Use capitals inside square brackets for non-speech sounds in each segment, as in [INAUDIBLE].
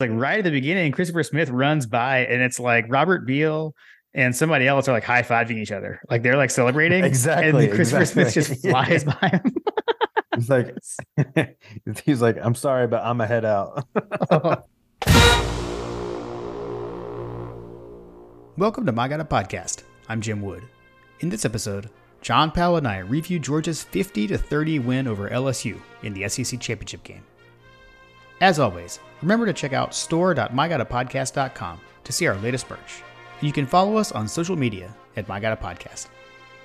like right at the beginning, Christopher Smith runs by and it's like Robert Beal and somebody else are like high fiving each other. Like they're like celebrating. Exactly. And Christopher exactly. Smith just [LAUGHS] flies by him. He's like, [LAUGHS] he's like, I'm sorry, but I'm a head out. [LAUGHS] Welcome to My God a Podcast. I'm Jim Wood. In this episode, John Powell and I review Georgia's 50 to 30 win over LSU in the SEC championship game. As always, remember to check out store.mygodapodcast.com to see our latest merch. You can follow us on social media at My God a Podcast.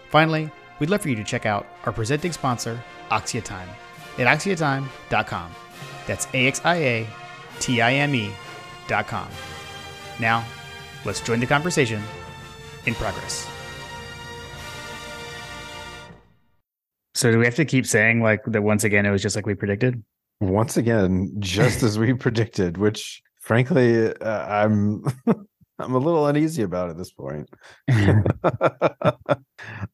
Finally, we'd love for you to check out our presenting sponsor, Axia Time, at axiatime.com. That's A X I A T I M E.com. Now, let's join the conversation in progress. So, do we have to keep saying like that once again? It was just like we predicted. Once again, just as we predicted, which frankly, uh, I'm [LAUGHS] I'm a little uneasy about at this point. [LAUGHS]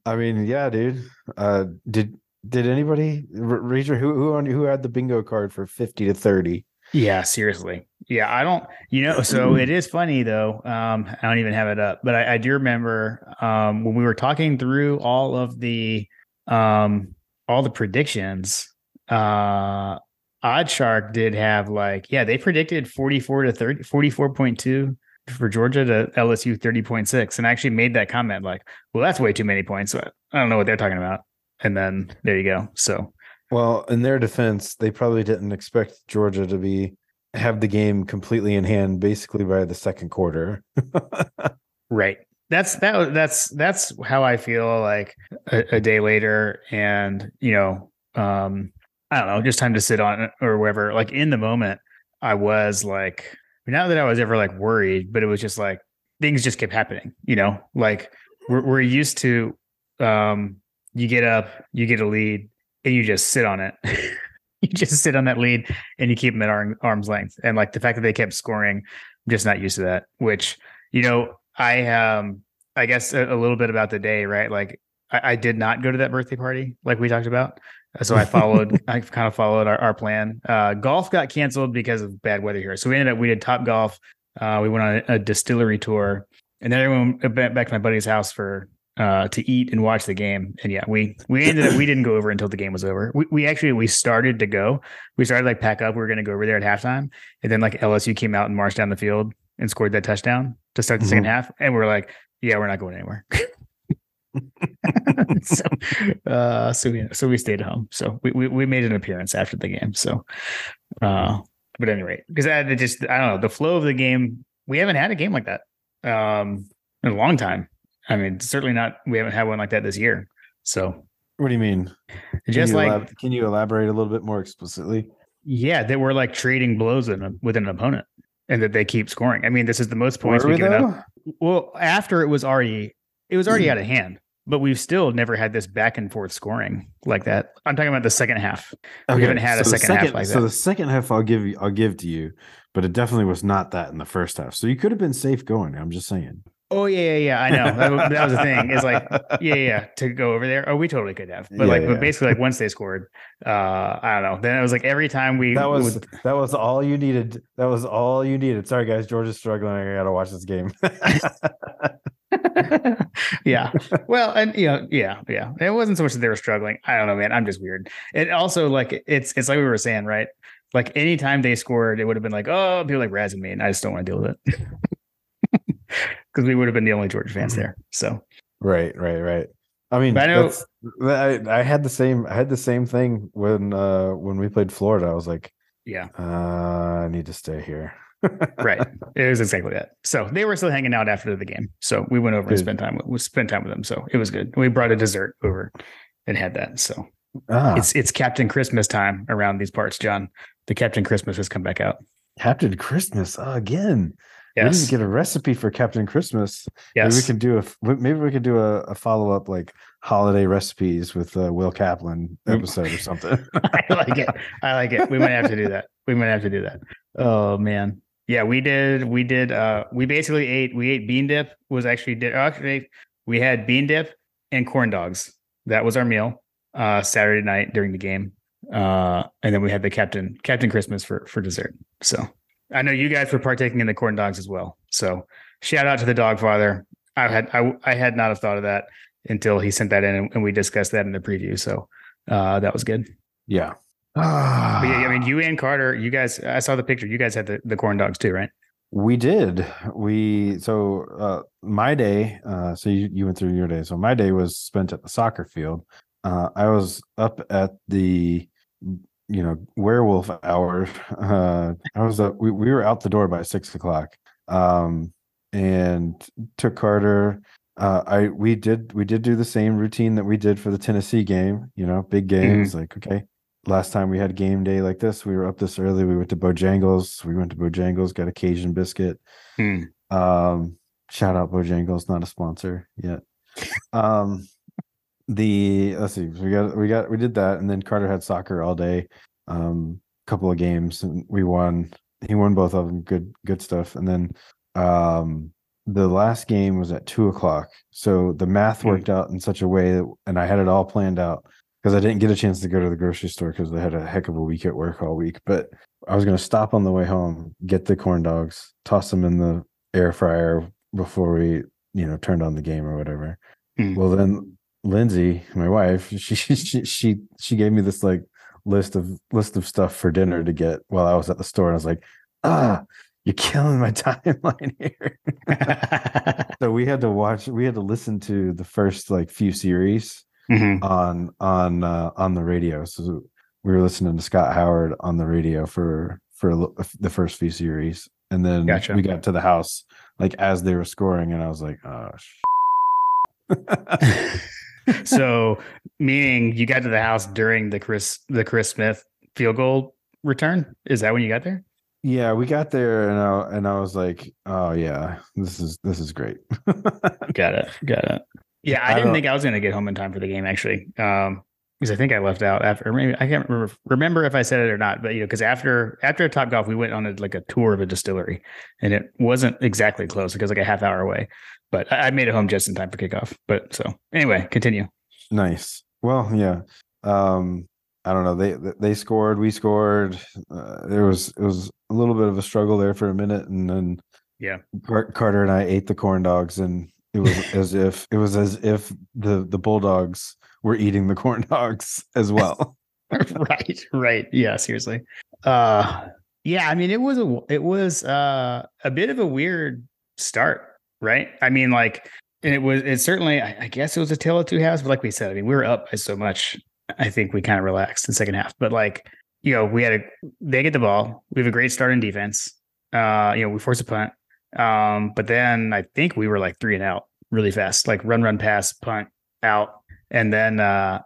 I mean, yeah, dude. Uh, did did anybody your who who on who had the bingo card for fifty to thirty? Yeah, seriously. Yeah, I don't. You know, so [CLEARS THROAT] it is funny though. Um, I don't even have it up, but I, I do remember um when we were talking through all of the um all the predictions. Uh, OddsShark did have like yeah, they predicted forty four to 30, 44.2 for Georgia to LSU 30.6 and I actually made that comment like, well, that's way too many points. I don't know what they're talking about. And then there you go. So, well, in their defense, they probably didn't expect Georgia to be have the game completely in hand basically by the second quarter. [LAUGHS] right. That's that that's that's how I feel like a, a day later and you know um I don't know, just time to sit on it or wherever. Like in the moment, I was like not that I was ever like worried, but it was just like things just kept happening, you know, like we're, we're used to, um, you get up, you get a lead and you just sit on it. [LAUGHS] you just sit on that lead and you keep them at arm, arm's length. And like the fact that they kept scoring, I'm just not used to that, which, you know, I, um, I guess a, a little bit about the day, right? Like I, I did not go to that birthday party, like we talked about. So I followed, [LAUGHS] I kind of followed our, our plan. Uh, golf got canceled because of bad weather here. So we ended up, we did top golf. Uh, we went on a, a, distillery tour and then everyone went back to my buddy's house for, uh, to eat and watch the game. And yeah, we, we ended up, we didn't go over until the game was over. We, we actually, we started to go, we started like pack up. We were going to go over there at halftime. And then like LSU came out and marched down the field and scored that touchdown to start the mm-hmm. second half. And we we're like, yeah, we're not going anywhere. [LAUGHS] [LAUGHS] so, uh, so we so we stayed home. So we, we, we made an appearance after the game. So, uh, but anyway, because I had just I don't know the flow of the game. We haven't had a game like that um in a long time. I mean, certainly not. We haven't had one like that this year. So, what do you mean? Just can you like, elab- can you elaborate a little bit more explicitly? Yeah, that we're like trading blows with an, with an opponent, and that they keep scoring. I mean, this is the most points we've we given up. Well, after it was already it was already out of mm. hand but we've still never had this back and forth scoring like that. I'm talking about the second half. We haven't had a so the second, half like so that. So the second half I'll give you I'll give to you, but it definitely was not that in the first half. So you could have been safe going. I'm just saying. Oh yeah, yeah, yeah. I know that, was- that was the thing. Is like, [LAUGHS] yeah, yeah, to go over there. Oh, we totally could have, but Yeah, like, yeah. but basically, like once they scored, uh, I don't know. Then it was like every time we That was would- that was all you needed. That was all you needed. Sorry guys, George is struggling. I gotta watch this game. [LAUGHS] yeah. Well, and you know, yeah, yeah. It wasn't so much that they were struggling. I don't know, man. I'm just weird. It also like it's it's like we were saying, right? Like anytime they scored, it would have been like, oh, people like razzing me, and I just don't want to deal with it. Because we would have been the only Georgia fans there. So right, right, right. I mean, But I know- I, I had the same I had the same thing when uh when we played Florida. I was like, yeah, uh, I need to stay here. [LAUGHS] right. It was exactly that. So they were still hanging out after the game. So we went over and spent time with we spent time with them. So it was good. We brought a dessert over and had that. So Ah, it's it's Captain Christmas time around these parts, John. The Captain Christmas has come back out. Captain Christmas uh, again. We need to get a recipe for Captain Christmas. Maybe we yes. can do a maybe we could do a, a follow up like holiday recipes with uh, Will Kaplan Mm. episode or something. [LAUGHS] I like it. I like it. We might have to do that. We might have to do that. Oh man. Yeah, we did. We did. Uh, we basically ate. We ate bean dip. Was actually did actually we had bean dip and corn dogs. That was our meal. Uh, Saturday night during the game. Uh, and then we had the Captain Captain Christmas for for dessert. So I know you guys were partaking in the corn dogs as well. So shout out to the dog father. I had I, I had not have thought of that until he sent that in and, and we discussed that in the preview. So uh, that was good. Yeah. Yeah, I mean, you and Carter, you guys, I saw the picture. You guys had the, the corn dogs too, right? We did. We so uh my day, uh so you, you went through your day. So my day was spent at the soccer field. Uh I was up at the you know werewolf hour. Uh I was up we, we were out the door by six o'clock. Um and took Carter. Uh I we did we did do the same routine that we did for the Tennessee game, you know, big games, like okay, last time we had game day like this, we were up this early. We went to Bojangles. We went to Bojangles, got a Cajun biscuit. Hmm. Um, shout out Bojangles, not a sponsor yet. Um, the let's see, we got we got we did that, and then Carter had soccer all day. Um, couple of games, and we won. He won both of them. Good good stuff. And then um the last game was at two o'clock. So the math Hmm. worked out in such a way that, and I had it all planned out because I didn't get a chance to go to the grocery store because I had a heck of a week at work all week. But I was going to stop on the way home, get the corn dogs, toss them in the air fryer before we, you know, turned on the game or whatever. Hmm. Well, then Lindsay, my wife, [LAUGHS] she she she she gave me this like list of list of stuff for dinner to get while I was at the store, and I was like, ah. You're killing my [LAUGHS] timeline here. [LAUGHS] so we had to watch we had to listen to the first like few series Mhm. on on uh, on the radio so we were listening to scott howard on the radio for for the first few series and then Gotcha. we got to the house like as they were scoring and i was like oh sh-. So meaning you got to the house during the Chris the Chris Smith field goal return? Is that when you got there? yeah we got there and i and i was like oh yeah this is this is great [LAUGHS] Got it. Got it. Yeah, I, I didn't don't- think I was going to get home in time for the game actually. Um, because I think I left out after. Maybe I can't remember, remember if I said it or not. But you know, because after after Top Golf, we went on a, like a tour of a distillery, and it wasn't exactly close because like a half hour away. But I, made it home just in time for kickoff. But so anyway, continue. Nice. Well, yeah. Um, I don't know. They they scored. We scored. Uh, there was it was a little bit of a struggle there for a minute, and then Yeah. Carter and I ate the corn dogs, and it was [LAUGHS] as if it was as if the the bulldogs were eating the corn dogs as well. [LAUGHS] right right yeah seriously uh yeah i mean it was a it was uh a bit of a weird start right i mean like and it was it certainly I, I guess it was a tale of two halves but like we said i mean we were up by so much i think we kind of relaxed in second half but like you know we had a they get the ball we have a great start in defense uh you know we force a punt um but then i think we were like three and out really fast like run run pass punt out and then uh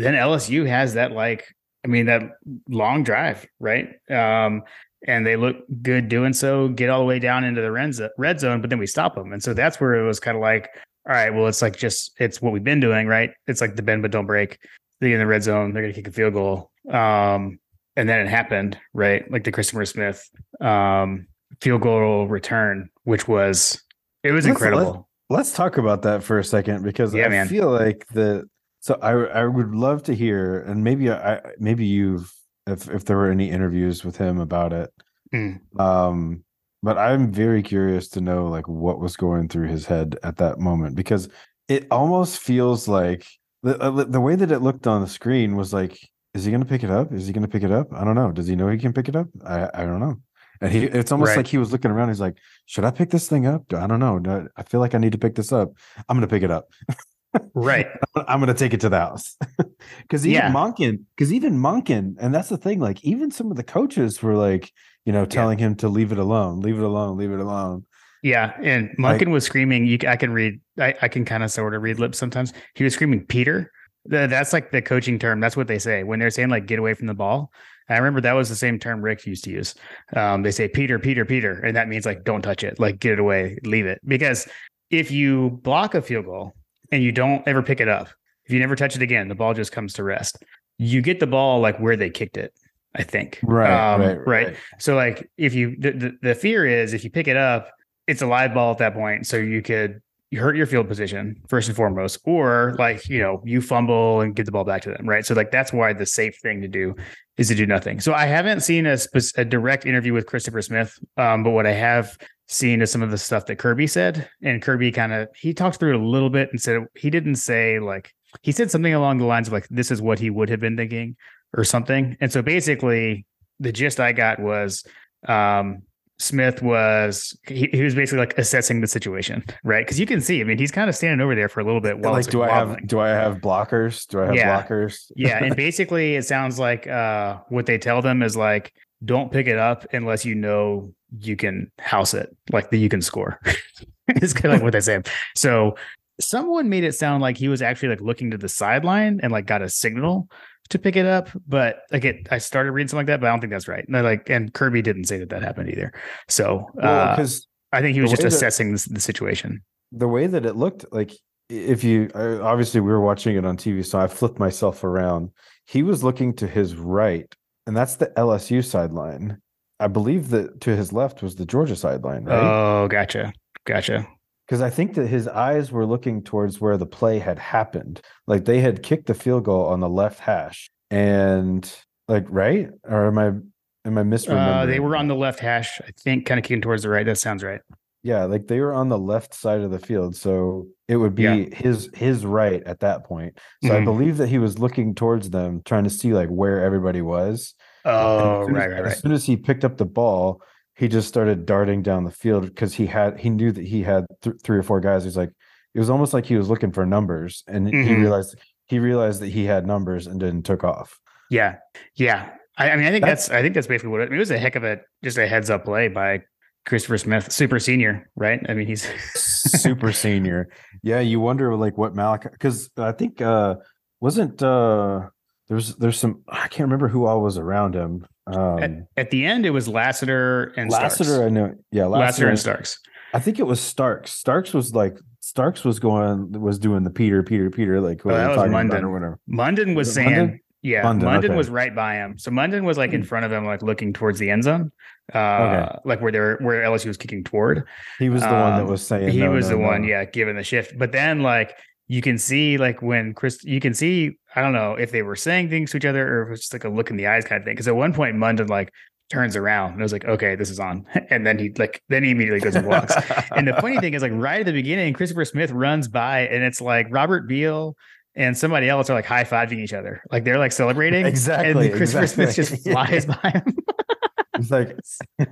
then LSU has that like I mean that long drive, right? Um, and they look good doing so. Get all the way down into the red zone, but then we stop them, and so that's where it was kind of like, all right, well, it's like just it's what we've been doing, right? It's like the bend but don't break. They get in the red zone, they're gonna kick a field goal, um, and then it happened, right? Like the Christopher Smith um, field goal return, which was it was Let's- incredible. Let's talk about that for a second because Yeah, I man. feel like the so I I would love to hear and maybe I maybe you've if if there were any interviews with him about it. Mm. Um but I'm very curious to know like what was going through his head at that moment because it almost feels like the uh, the way that it looked on the screen was like is he going to pick it up? Is he going to pick it up? I don't know. Does he know he can pick it up? I I don't know. And he it's almost Right. like he was looking around he's like should I pick this thing up? I don't know. I feel like I need to pick this up. I'm going to pick it up. [LAUGHS] Right. [LAUGHS] I'm gonna take it to the house. [LAUGHS] Because even Yeah. Monken, because even Monken, and that's the thing, like even some of the coaches were like, you know, telling him to leave it alone, leave it alone, leave it alone. Yeah, and Like- was screaming. You, I can read. I, I can kind of sort of read lips sometimes. He was screaming, "Peter." Th- That's like the coaching term. That's what they say when they're saying like "get away from the ball." I remember that was the same term Rick used to use. Um, they say "Peter, Peter, Peter," and that means like don't touch it, like get it away, leave it. Because if you block a field goal and you don't ever pick it up, if you never touch it again, the ball just comes to rest. You get the ball like where they kicked it. I think. Right, Um, right, right. So like if you the, the the fear is if you pick it up, it's a live ball at that point. So you could you hurt your field position first and foremost, or like you know you fumble and get the ball back to them, right? So like that's why the safe thing to do is to do nothing. So I haven't seen a, a direct interview with Christopher Smith, um, but what I have seen is some of the stuff that Kirby said, and Kirby kind of he talked through it a little bit and said he didn't say like he said something along the lines of like this is what he would have been thinking or something, and so basically the gist I got was um, Smith was he, he, was basically like assessing the situation, right? Because you can see, I mean, he's kind of standing over there for a little bit. While like, do I have do I have blockers? Do I have yeah. blockers? yeah, and [LAUGHS] basically, it sounds like uh, what they tell them is like, don't pick it up unless you know you can house it, like that you can score. [LAUGHS] it's kind of like what they say. So someone made it sound like he was actually like looking to the sideline and like got a signal to pick it up. But like it, I started reading something like that, but I don't think that's right. And like, and Kirby didn't say that that happened either. So, because uh, I think he was just assessing that, the situation. The way that it looked, like if you obviously we were watching it on TV, so I flipped myself around. He was looking to his right, and that's the LSU sideline. I believe that to his left was the Georgia sideline. Right? Oh, gotcha, gotcha because I think that his eyes were looking towards where the play had happened. Like they had kicked the field goal on the left hash, and like right, or am I am I misremembering? Uh, they were on the left hash, I think, kind of kicking towards the right. That sounds right. Yeah, like they were on the left side of the field, so it would be yeah. his his right at that point. So mm-hmm. I believe that he was looking towards them, trying to see like where everybody was. Oh, right, right, right. As soon as he picked up the ball, he just started darting down the field because he had he knew that he had th- three or four guys. He's like, it was almost like he was looking for numbers, and mm-hmm. he realized he realized that he had numbers and then took off. Yeah, yeah. I, I mean, I think that's, that's, I think that's basically what it, it was. A heck of a just a heads up play by Christopher Smith, super senior, right? I mean, he's [LAUGHS] super senior. Yeah, you wonder like what Malaki because I think uh wasn't uh there's there's some I can't remember who all was around him. Um, at, at, the end, it was Lassiter and Lassiter. Starks. I know, yeah, Lassiter, Lassiter and Starks. I think it was Starks. Starks was like Starks was going was doing the Peter, Peter, Peter, like oh, that was Mondon or whatever. Mondon was, was saying, Mondon? Yeah, London, Mondon okay. was right by him. So London was like in hmm. front of him, like looking towards the end zone, uh, okay. like where they're where LSU was kicking toward. He was the um, one that um, was saying. He no, was no, the no. one, yeah, giving the shift. But then like you can see like when Chris, you can see, I don't know if they were saying things to each other or if it's just like a look in the eyes kind of thing. Cause at one point, London like turns around and I was like, okay, this is on. [LAUGHS] And then he like, then he immediately goes and walks. and the funny thing is like right at the beginning, Christopher Smith runs by and it's like Robert Beal and somebody else are like high fiving each other. Like they're like celebrating. Exactly. And Christopher exactly. Smith just [LAUGHS] flies by him. He's like,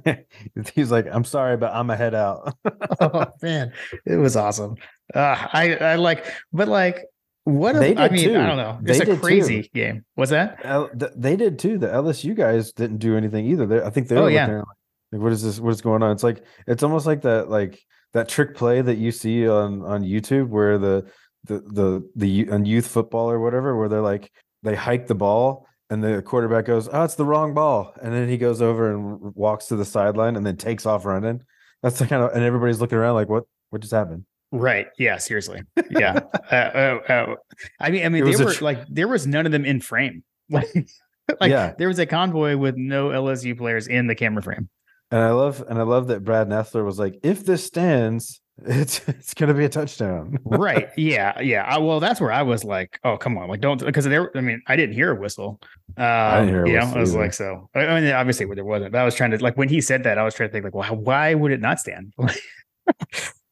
[LAUGHS] he's like, I'm sorry, but I'm a head out. [LAUGHS] oh man, it was awesome. Uh, I I like, but like, what? A, they did I mean, too. I don't know. It's they a crazy too. game. Was that? L- they did too. The LSU guys didn't do anything either. They, I think they were oh, yeah. like, like, what is this? What is going on? It's like it's almost like that, like that trick play that you see on on YouTube where the the the the on youth football or whatever, where they're like they hike the ball and the quarterback goes, "Oh, it's the wrong ball," and then he goes over and walks to the sideline and then takes off running. That's the kind of, and everybody's looking around like, "What? What just happened?" Right. Yeah. Seriously. [LAUGHS] Yeah. uh, uh, uh, I mean, I mean, there were tr- like there was none of them in frame. [LAUGHS] Like, like yeah. there was a convoy with no LSU players in the camera frame. And I love, and I love that Brad Nessler was like, "If this stands, it's it's gonna be a touchdown. Right. [LAUGHS] Yeah. Yeah. I, well that's where i was like oh come on. Like don't because there i mean i didn't hear a whistle. Um, I didn't hear a you know i was either. like so i mean obviously there wasn't but i was trying to like when he said that i was trying to think like well why would it not stand? [LAUGHS]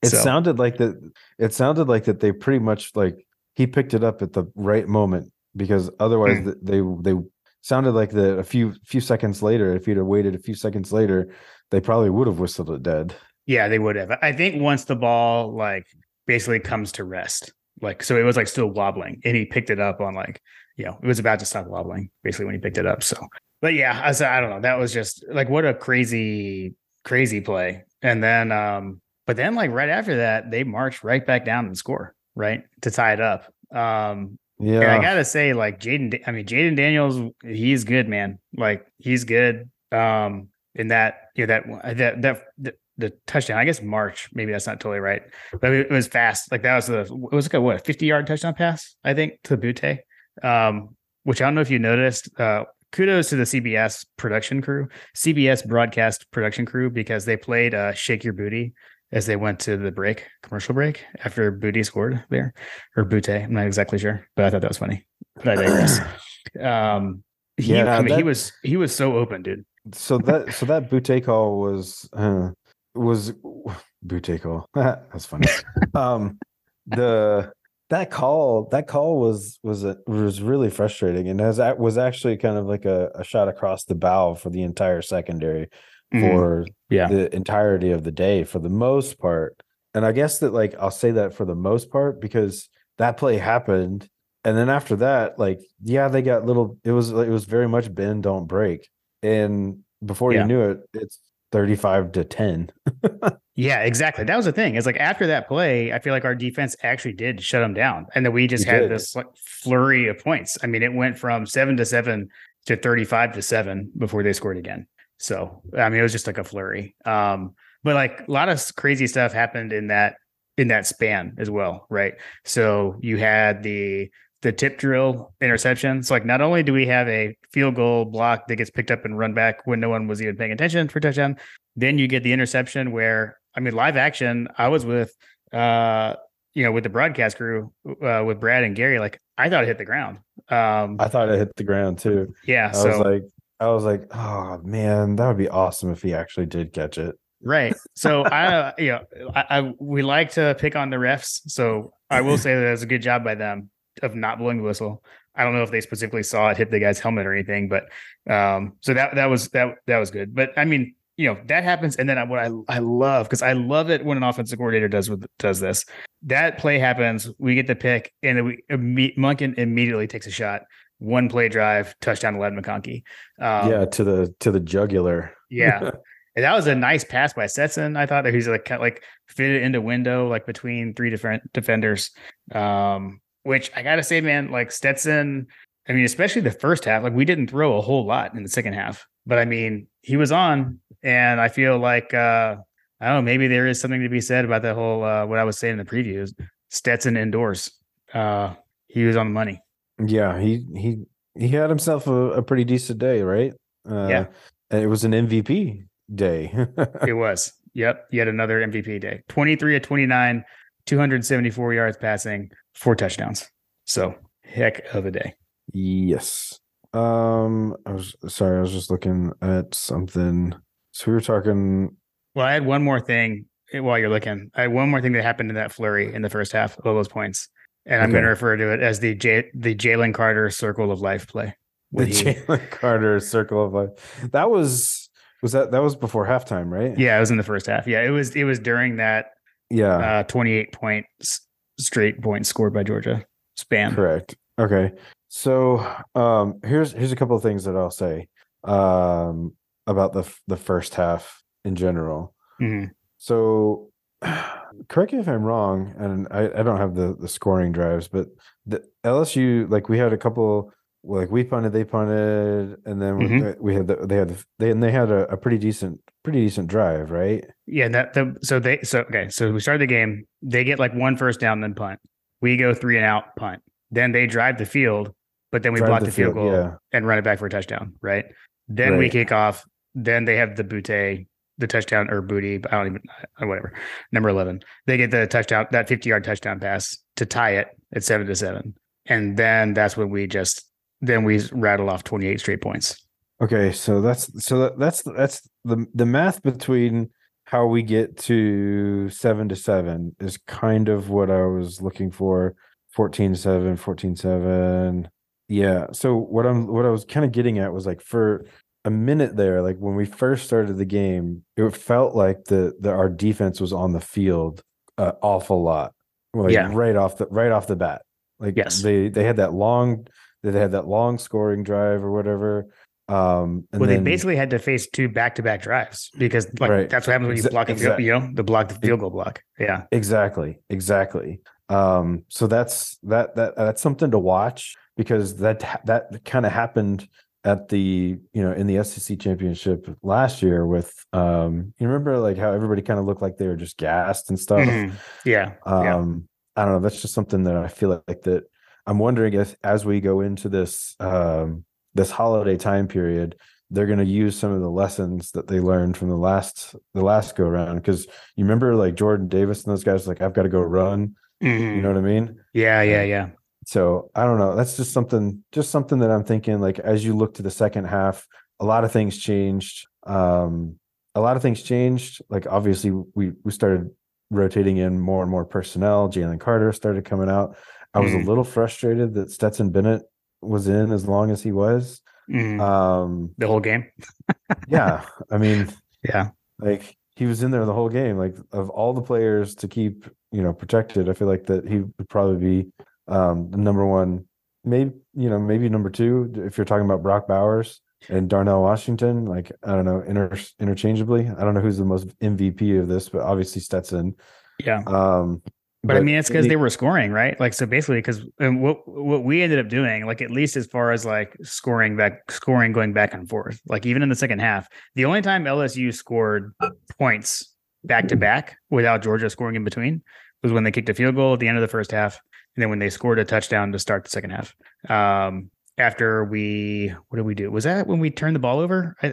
It so. sounded like that it sounded like that they pretty much like he picked it up at the right moment because otherwise mm. they they sounded like that a few few seconds later if he'd have waited a few seconds later they probably would have whistled it dead yeah, they would have. I think once the ball like basically comes to rest, like so it was like still wobbling, and he picked it up on like you know it was about to stop wobbling basically when he picked it up. So, but yeah, I said I don't know. That was just like what a crazy crazy play. And then, um, but then like right after that, they marched right back down and score right to tie it up. Um, yeah, and I gotta say, like Jayden. I mean Jayden Daniels, he's good, man. Like he's good. Um, in that you know that that that, that the touchdown. I guess March, maybe that's not totally right, but it was fast. Like that was the it was like a what a 50 yard touchdown pass, I think, to Boutte. Um, which I don't know if you noticed. Uh, kudos to the CBS production crew, CBS broadcast production crew, because they played uh, "Shake Your Booty" as they went to the break, commercial break after Booty scored there, or Boutte. I'm not exactly sure, but I thought that was funny. But I digress. [CLEARS THROAT] um, he, Yeah, I mean, he was he was so open, dude. so that so that bootay call was uh, was [LAUGHS] bootay [LAUGHS] call. That's funny. um, the that call that call was was a, was really frustrating and as that was actually kind of like a, a shot across the bow for the entire secondary Mhm. for Yeah. the entirety of the day for the most part. And I guess that like I'll say that for the most part because that play happened and then after that like yeah they got little it was it was very much bend don't break and before Yeah. you knew it it's 35 to 10 [LAUGHS] Yeah, exactly. That was the thing. It's like after that play, I feel like our defense actually did shut them down, and then we just We had did. this like flurry of points. I mean, it went from seven to seven to thirty-five to seven before they scored again. So I mean, it was just like a flurry. Um, but like a lot of crazy stuff happened in that in that span as well, right? So you had the the tip drill interception. So like not only do we have a field goal block that gets picked up and run back when no one was even paying attention for touchdown, then you get the interception where I mean live action. I was with uh you know with the broadcast crew uh, with Brad and Gary. Like I thought it hit the ground. Um i thought it hit the ground too yeah. i So was like i was like oh man that would be awesome if he actually did catch it Right. So [LAUGHS] I, you know, I, I we like to pick on the refs. So I will say that it's a good job by them of not blowing the whistle. I don't know if they specifically saw it hit the guy's helmet or anything, but um, so that that was that that was good. But I mean, you know, that happens, and then I, what I I love because I love it when an offensive coordinator does with does this. That play happens, we get the pick, and we imme- Monken immediately takes a shot. One play drive, touchdown to Ladd McConkey. Um, yeah to the to the jugular yeah. [LAUGHS] And that was a nice pass by Stetson. I thought that he's like kind of like fitted into window like between three different defenders. Um, which I gotta say, man, like Stetson, I mean, especially the first half, like we didn't throw a whole lot in the second half. But I mean, he was on, and I feel like uh I don't know, maybe there is something to be said about that whole uh what I was saying in the previews. Stetson indoors. Uh he was on the money. Yeah, he he he had himself a, a pretty decent day, right? Uh, Yeah. and it was an MVP day. [LAUGHS] It was. Yep. Yet another MVP day. 23 of 29, 274 yards passing, four touchdowns. So heck of a day. yes. Um, I was sorry, I was just looking at something. So we were talking. Well, I had one more thing eh, while you're looking. I had one more thing that happened in that flurry in the first half of all those points. And I'm Okay. going to refer to it as the J- the Jalen Carter circle of life play. The he- Jalen Carter circle of life. That was was that that was before halftime, right? yeah, it was in the first half. Yeah, it was it was during that Yeah. uh 28 point s- straight points scored by Georgia span. Correct. Okay. So um here's here's a couple of things that I'll say um about the the first half in general. Mhm. So [SIGHS] correct me if I'm wrong, and I, I don't have the the scoring drives, but the LSU like we had a couple like we punted, they punted, and then we- Mhm. we had the, they had the, they and they had a, a pretty decent pretty decent drive, right? Yeah, that the so they so okay, so we start the game. They get like one first down, then punt. We go three and out, punt. Then they drive the field, but then we Drive block the the field, field, goal yeah. and run it back for a touchdown, right? Then we kick off. Then they have the Boutte, the touchdown or booty, I don't even uh, whatever. Number eleven. They get the touchdown, that 50 yard touchdown pass to tie it at seven to seven. And then that's when we just then we rattle off 28 straight points. Okay, so that's so that, that's that's the the math between how we get to 7 to 7 is kind of what I was looking for 14 to 7 14 7 yeah so what I'm what I was kind of getting at was like for a minute there like when we first started the game it felt like the the our defense was on the field an awful lot like Yeah. right off the right off the bat like Yes. they they had that long they had that long scoring drive or whatever um and well, then, they basically had to face two back to back drives because like Right. that's what happens when you block a field, you know, the block the field goal block. Yeah. exactly exactly um so that's that that that's something to watch because that that kind of happened at the you know in the SEC championship last year with um you remember like how everybody kind of looked like they were just gassed and stuff Mhm. Yeah. yeah. um i don't know that's just something that i feel like that i'm wondering if as we go into this um this holiday time period they're going to use some of the lessons that they learned from the last the last go around because you remember like Jordan Davis and those guys like I've got to go run. Mhm. You know what I mean? Yeah, yeah, yeah. So I don't know. That's just something, just something that I'm thinking. Like as you look to the second half, a lot of things changed. Um, a lot of things changed. Like obviously, we we started rotating in more and more personnel. Jalen Carter started coming out. I was Mhm. a little frustrated that Stetson Bennett was in as long as he was. Mhm. Um, the whole game. [LAUGHS] yeah, I mean, Yeah. like he was in there the whole game. Like of all the players to keep, you know, protected, I feel like that he would probably be um the number one, maybe you know, maybe number two if you're talking about Brock Bowers and Darnell Washington. Like I don't know, inter- interchangeably. I don't know who's the most MVP of this, but obviously Stetson. Yeah. Um, But, I mean, it's because they were scoring, right? Like, so basically, because what what we ended up doing, like at least as far as like scoring back, scoring going back and forth, like even in the second half, the only time LSU scored points back to back without Georgia scoring in between was when they kicked a field goal at the end of the first half, and then when they scored a touchdown to start the second half. Um, after we, what did we do? Was that when we turned the ball over? I,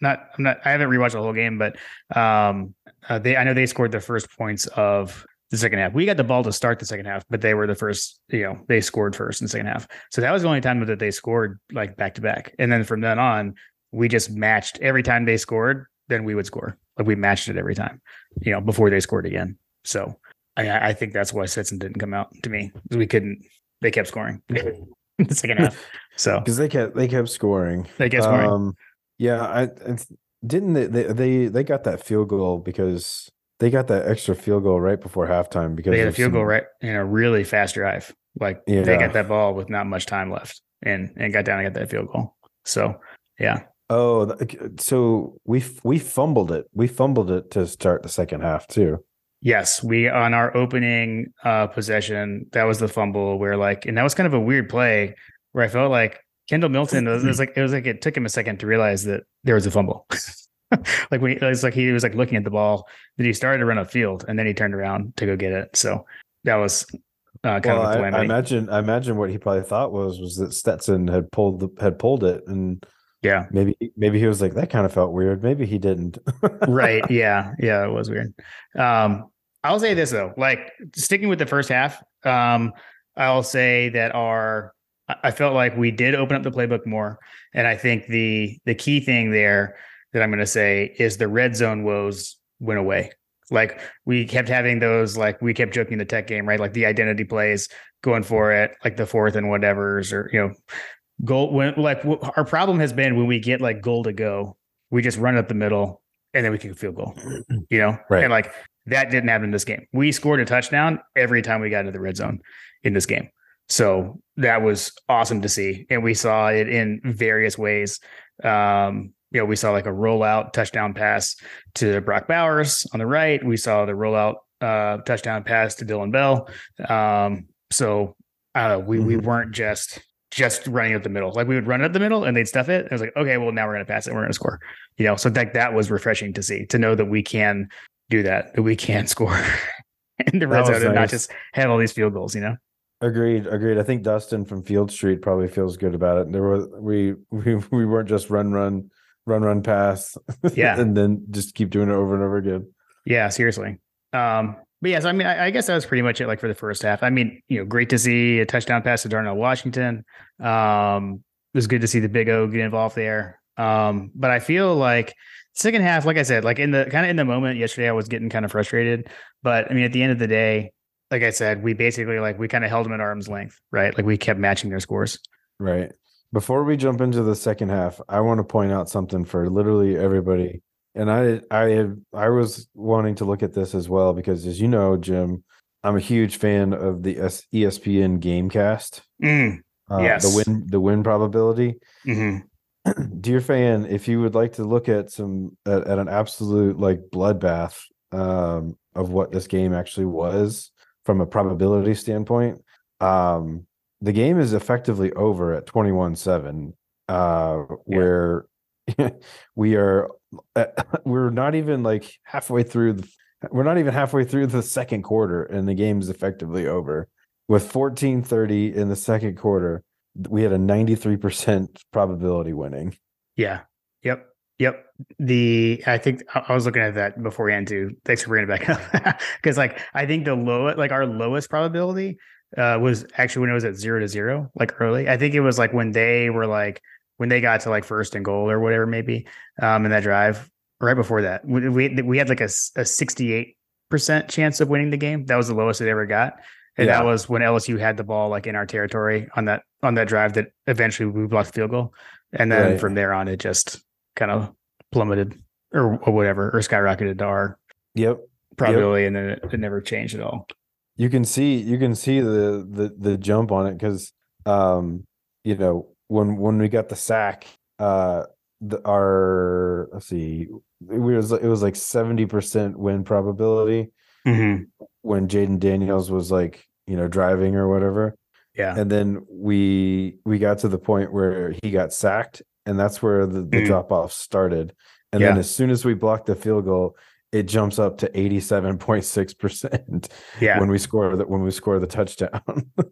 not, I'm not. I haven't rewatched the whole game, but um, uh, they, I know they scored the first points of the second half. We got the ball to start the second half, but they were the first, you know, they scored first in the second half. So that was the only time that they scored like back to back. And then from then on, we just matched every time they scored, then we would score. Like we matched it every time, you know, before they scored again. So I, I think that's why Stetson didn't come out to me. We couldn't, they kept scoring [LAUGHS] in the second half. So [LAUGHS] because they kept they kept scoring. they kept scoring. Um, yeah, I, I didn't they they they got that field goal because they got that extra field goal right before halftime because they had a field goal right in a really fast drive. Like they got that ball with not much time left and, and got down and got that field goal. So yeah. Oh, so we we fumbled it. We fumbled it to start the second half too. Yes, we on our opening uh possession, that was the fumble where like and that was kind of a weird play where I felt like Kendall Milton was, was like it was like it took him a second to realize that there was a fumble. [LAUGHS] [LAUGHS] like when he, it was like he was like looking at the ball, then he started to run upfield and then he turned around to go get it. So that was uh kind Well, of a I, I imagine I imagine what he probably thought was was that Stetson had pulled the, had pulled it, and yeah. maybe maybe he was like that kind of felt weird. Maybe he didn't. [LAUGHS] right yeah yeah it was weird um i'll say this though like sticking with the first half um i'll say that our i felt like we did open up the playbook more and i think the the key thing there that i'm going to say is the red zone woes went away. Like we kept having those like we kept joking the tech game right? Like the identity plays going for it like the fourth and whatever's or you know goal when like our problem has been when we get like goal to go we just run up the middle and then we kick a field goal you know? [CLEARS THROAT] Right. and like that didn't happen in this game. We scored a touchdown every time we got into the red zone in this game. So that was awesome to see. And we saw it in various ways. Um you know we saw like a rollout touchdown pass to brock bowers on the right. We saw the rollout uh touchdown pass to dillon bell. Um so know we, we Mhm. weren't just just running up the middle. Like we would run it up the middle and they'd stuff it. I was like okay well now we're gonna pass it we're gonna score. You know so that that was refreshing to see to know that we can do that that we can [LAUGHS] score in the red zone and not just have all these field goals you know? Agreed, agreed. I think Dustin from Field Street probably feels good about it. There was we [LAUGHS] we we weren't just run run run run pass, [LAUGHS] Yeah. and then just keep doing it over and over again. yeah seriously. Um but yes i mean I, I guess that was pretty much it like for the first half. I mean you know great to see a touchdown pass to darnell washington. Um it was good to see the big o get involved there. Um but i feel like second half like i said like in the kind of in the moment yesterday i was getting kind of frustrated. But i mean at the end of the day like i said we basically like we kind of held them at arm's length right? Like we kept matching their scores. Right. Before we jump into the second half, I want to point out something for literally everybody. And I I had I was wanting to look at this as well because as you know, Jim, I'm a huge fan of the ESPN Gamecast. Mm, Uh, Yes. The win the win probability. mhm. [CLEARS THROAT] dear fan, if you would like to look at some at, at an absolute like bloodbath um, of what this game actually was from a probability standpoint, um, the game is effectively over at 21-7, uh, where [LAUGHS] we are [LAUGHS] we're not even like halfway through the we're not even halfway through the second quarter and the game is effectively over with 14-30 in the second quarter we had a 93% probability winning yeah Yep. Yep. The I think I was looking at that before beforehand too. Thanks for bringing it back up [LAUGHS] because like I think the lowest like our lowest probability uh, was actually when it was at zero to zero, like early. I think it was like when they were like when they got to like first and goal or whatever maybe um in that drive right before that we we, we had like a, a 68 percent chance of winning the game. That was the lowest it ever got. And yeah. that was when LSU had the ball like in our territory on that on that drive that eventually we blocked the field goal. And then right. from there on, it just kind of plummeted or, or whatever, or skyrocketed to our yep probability, yep. and then it, it, never changed at all. You can see you can see the the the jump on it because um you know when when we got the sack uh the, our let's see it was it was like 70% win probability mm-hmm. when Jayden Daniels was like you know driving or whatever yeah and then we we got to the point where he got sacked and that's where the, the mm. drop off started. And yeah. then as soon as we blocked the field goal, it jumps up to 87.6% yeah. when we score that when we score the touchdown. [LAUGHS]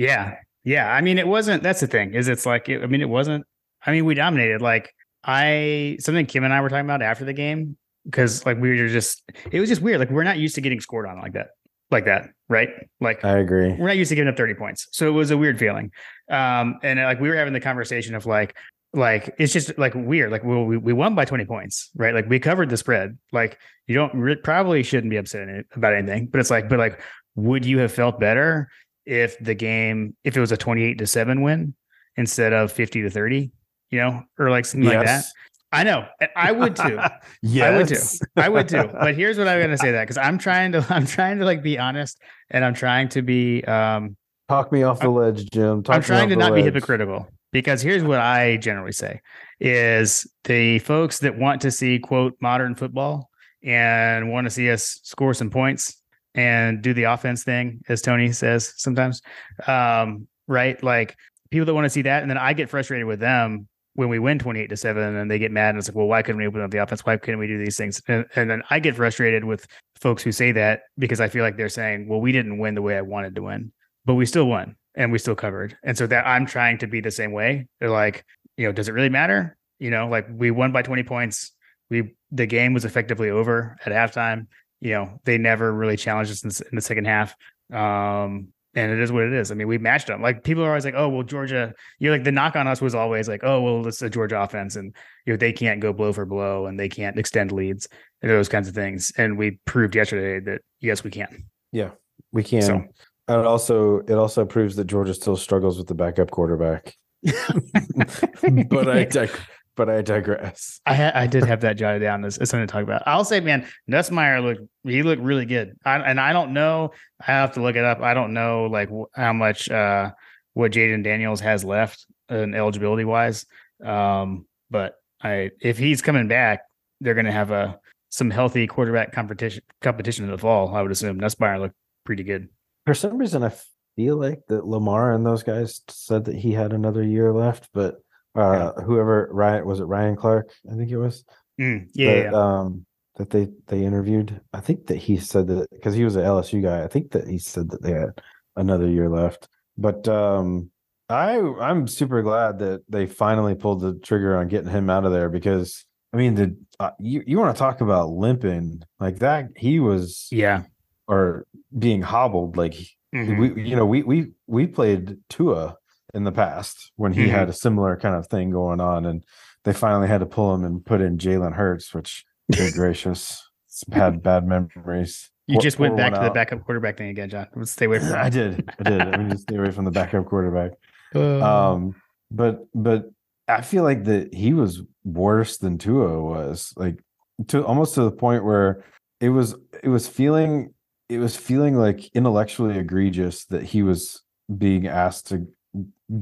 Yeah. Yeah. I mean it wasn't that's the thing is it's like it, i mean it wasn't i mean we dominated. Like i something kim and i were talking about after the game because like we were just it was just weird. Like we're not used to getting scored on like that like that right? Like i agree. we're not used to giving up 30 points. So it was a weird feeling. Um and like we were having the conversation of like like it's just like weird. Like well, we, we won by 20 points right? Like we covered the spread. Like you don't re- probably shouldn't be upset about anything but it's like but like would you have felt better if the game if it was a 28 to 7 win instead of 50 to 30 you know or like something yes. like that? I know. [LAUGHS] I would too. Yes. i would too. I would too. But here's what i'm going to say that because i'm trying to [LAUGHS] i'm trying to like be honest and i'm trying to be um talk me off the ledge jim. Talk i'm trying to not ledge. be hypocritical because here's what I generally say is the folks that want to see quote modern football and want to see us score some points and do the offense thing as Tony says sometimes um, right? Like people that want to see that and then I get frustrated with them when we win 28 to 7 and they get mad and it's like well why couldn't we open up the offense? Why couldn't we do these things? And, and then I get frustrated with folks who say that because I feel like they're saying well we didn't win the way I wanted to win but we still won and we still covered. And so that I'm trying to be the same way. They're like, you know, does it really matter? You know, like we won by 20 points. We the game was effectively over at halftime. You know, they never really challenged us in, in the second half. Um, and it is what it is. I mean, we matched them. Like people are always like, "Oh, well, Georgia." You're like the knock on us was always like, "Oh, well, it's a Georgia offense, and you know they can't go blow for blow, and they can't extend leads, and those kinds of things." And we proved yesterday that yes, we can. Yeah, we can. So, and also, it also proves that Georgia still struggles with the backup quarterback. [LAUGHS] but I dig- but I digress. I ha- I did have that jotted down as, as something to talk about. I'll say, man, Nussmeier looked he looked really good. I, and I don't know. I have to look it up. I don't know like how much uh what Jayden Daniels has left in eligibility wise. Um, but I if he's coming back, they're going to have a some healthy quarterback competition competition in the fall. I would assume Nussmeier looked pretty good for some reason I feel like that Lamar and those guys said that he had another year left, but uh yeah. whoever Ryan was it Ryan Clark? I think it was. Mm, yeah, that. Um that they they interviewed. I think that he said that because he was an LSU guy. I think that he said that they had another year left. But um I I'm super glad that they finally pulled the trigger on getting him out of there because I mean the uh, you you want to talk about limping like that he was yeah or being hobbled. Like mm-hmm. we, you know, we we we played Tua in the past when he mm-hmm. had a similar kind of thing going on, and they finally had to pull him and put in Jalen Hurts, which good gracious, had bad memories. You just went back to out. the backup quarterback thing again, John. Let's stay away from [LAUGHS] that. I did. I did. I mean, just stay away from the backup quarterback. Uh, um, but but I feel like that he was worse than Tua was, like to almost to the point where it was it was feeling it was feeling like intellectually egregious that he was being asked to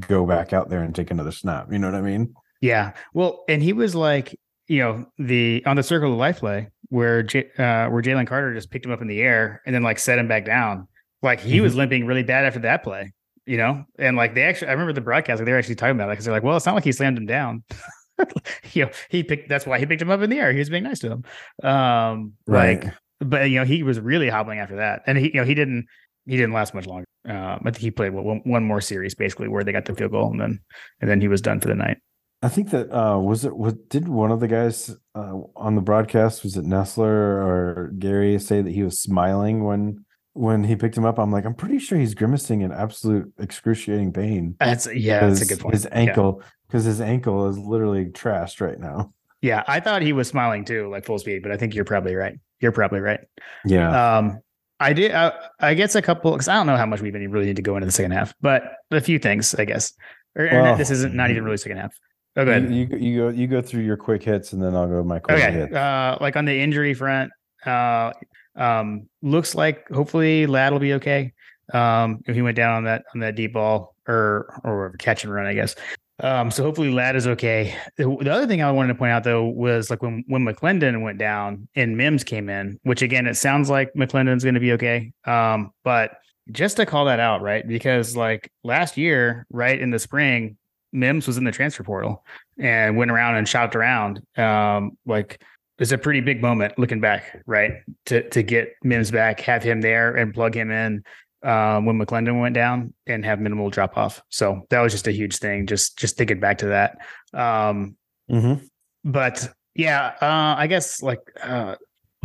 go back out there and take another snap. You know what I mean? Yeah. Well, and he was like, you know, the on the circle of life play where J, uh, where Jalen Carter just picked him up in the air and then like set him back down. Like he mm-hmm. was limping really bad after that play, you know, and like they actually, I remember the broadcast, like they were actually talking about it because they're like, well, it's not like he slammed him down. [LAUGHS] you know, he picked. That's why he picked him up in the air. He was being nice to him. Um, right. Like, but you know he was really hobbling after that, and he you know he didn't he didn't last much longer. Um, I think he played one, one more series basically where they got the field goal, and then and then he was done for the night. I think that uh was it was did one of the guys uh, on the broadcast was it Nessler or Gary say that he was smiling when when he picked him up? I'm like, I'm pretty sure he's grimacing in absolute excruciating pain. That's yeah, that's a good point. His ankle because yeah. his ankle is literally trashed right now. Yeah, I thought he was smiling too, like full speed, but I think you're probably right. You're probably right. Yeah. Um, I did. I, I guess a couple because I don't know how much we even really need to go into the second half, but a few things, I guess. Or, well, this isn't not even really second half. Oh, go ahead. You, you, go you go through your quick hits, and then I'll go my quick okay. hits. Uh, like on the injury front, uh, um, looks like hopefully Ladd will be okay. Um, he went down on that on that deep ball or or catch and run, I guess. Um, so hopefully Ladd is okay. The, the, other thing I wanted to point out though was like when when McClendon went down and Mims came in, which again it sounds like McClendon's going to be okay. Um, but just to call that out, right? Because like last year, right in the spring, Mims was in the transfer portal and went around and shopped around. Um, like it's a pretty big moment looking back, right? To to get Mims back, have him there, and plug him in um, when McClendon went down, and have minimal drop off. So that was just a huge thing. Just just thinking back to that. Um, mm-hmm. But yeah, uh, I guess like uh,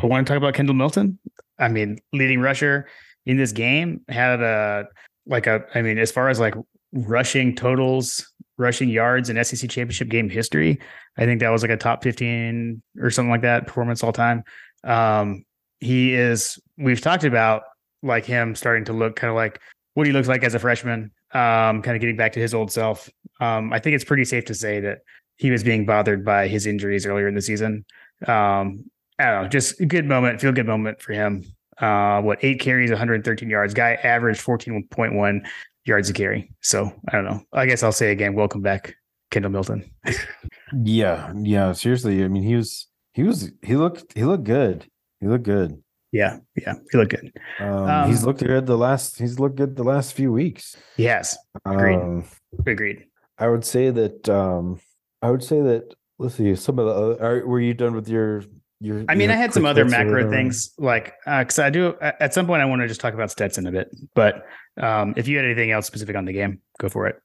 I want to talk about Kendall Milton. I mean, leading rusher in this game had a like a. I mean, as far as like rushing totals, rushing yards in SEC championship game history. I think that was like a top 15 or something like that performance all time. Um, he is, we've talked about like him starting to look kind of like what he looks like as a freshman, um, kind of getting back to his old self. Um, I think it's pretty safe to say that he was being bothered by his injuries earlier in the season. Um, I don't know, just a good moment, feel good moment for him. Uh, what eight carries, 113 yards. Guy averaged 14.1 yards a carry. So I don't know. I guess I'll say again, welcome back, Kendall Milton. [LAUGHS] yeah, yeah. Seriously, I mean, he was he was he looked he looked good. He looked good. Yeah, yeah, he looked good. Um, um, he's looked good the last. He's looked good the last few weeks. Yes, agreed. Um, agreed. I would say that. um I would say that. Let's see. Some of the. Other, are, were you done with your your, I mean, I had some other macro things like because uh, I do at some point I want to just talk about Stetson a bit, but um, if you had anything else specific on the game, go for it.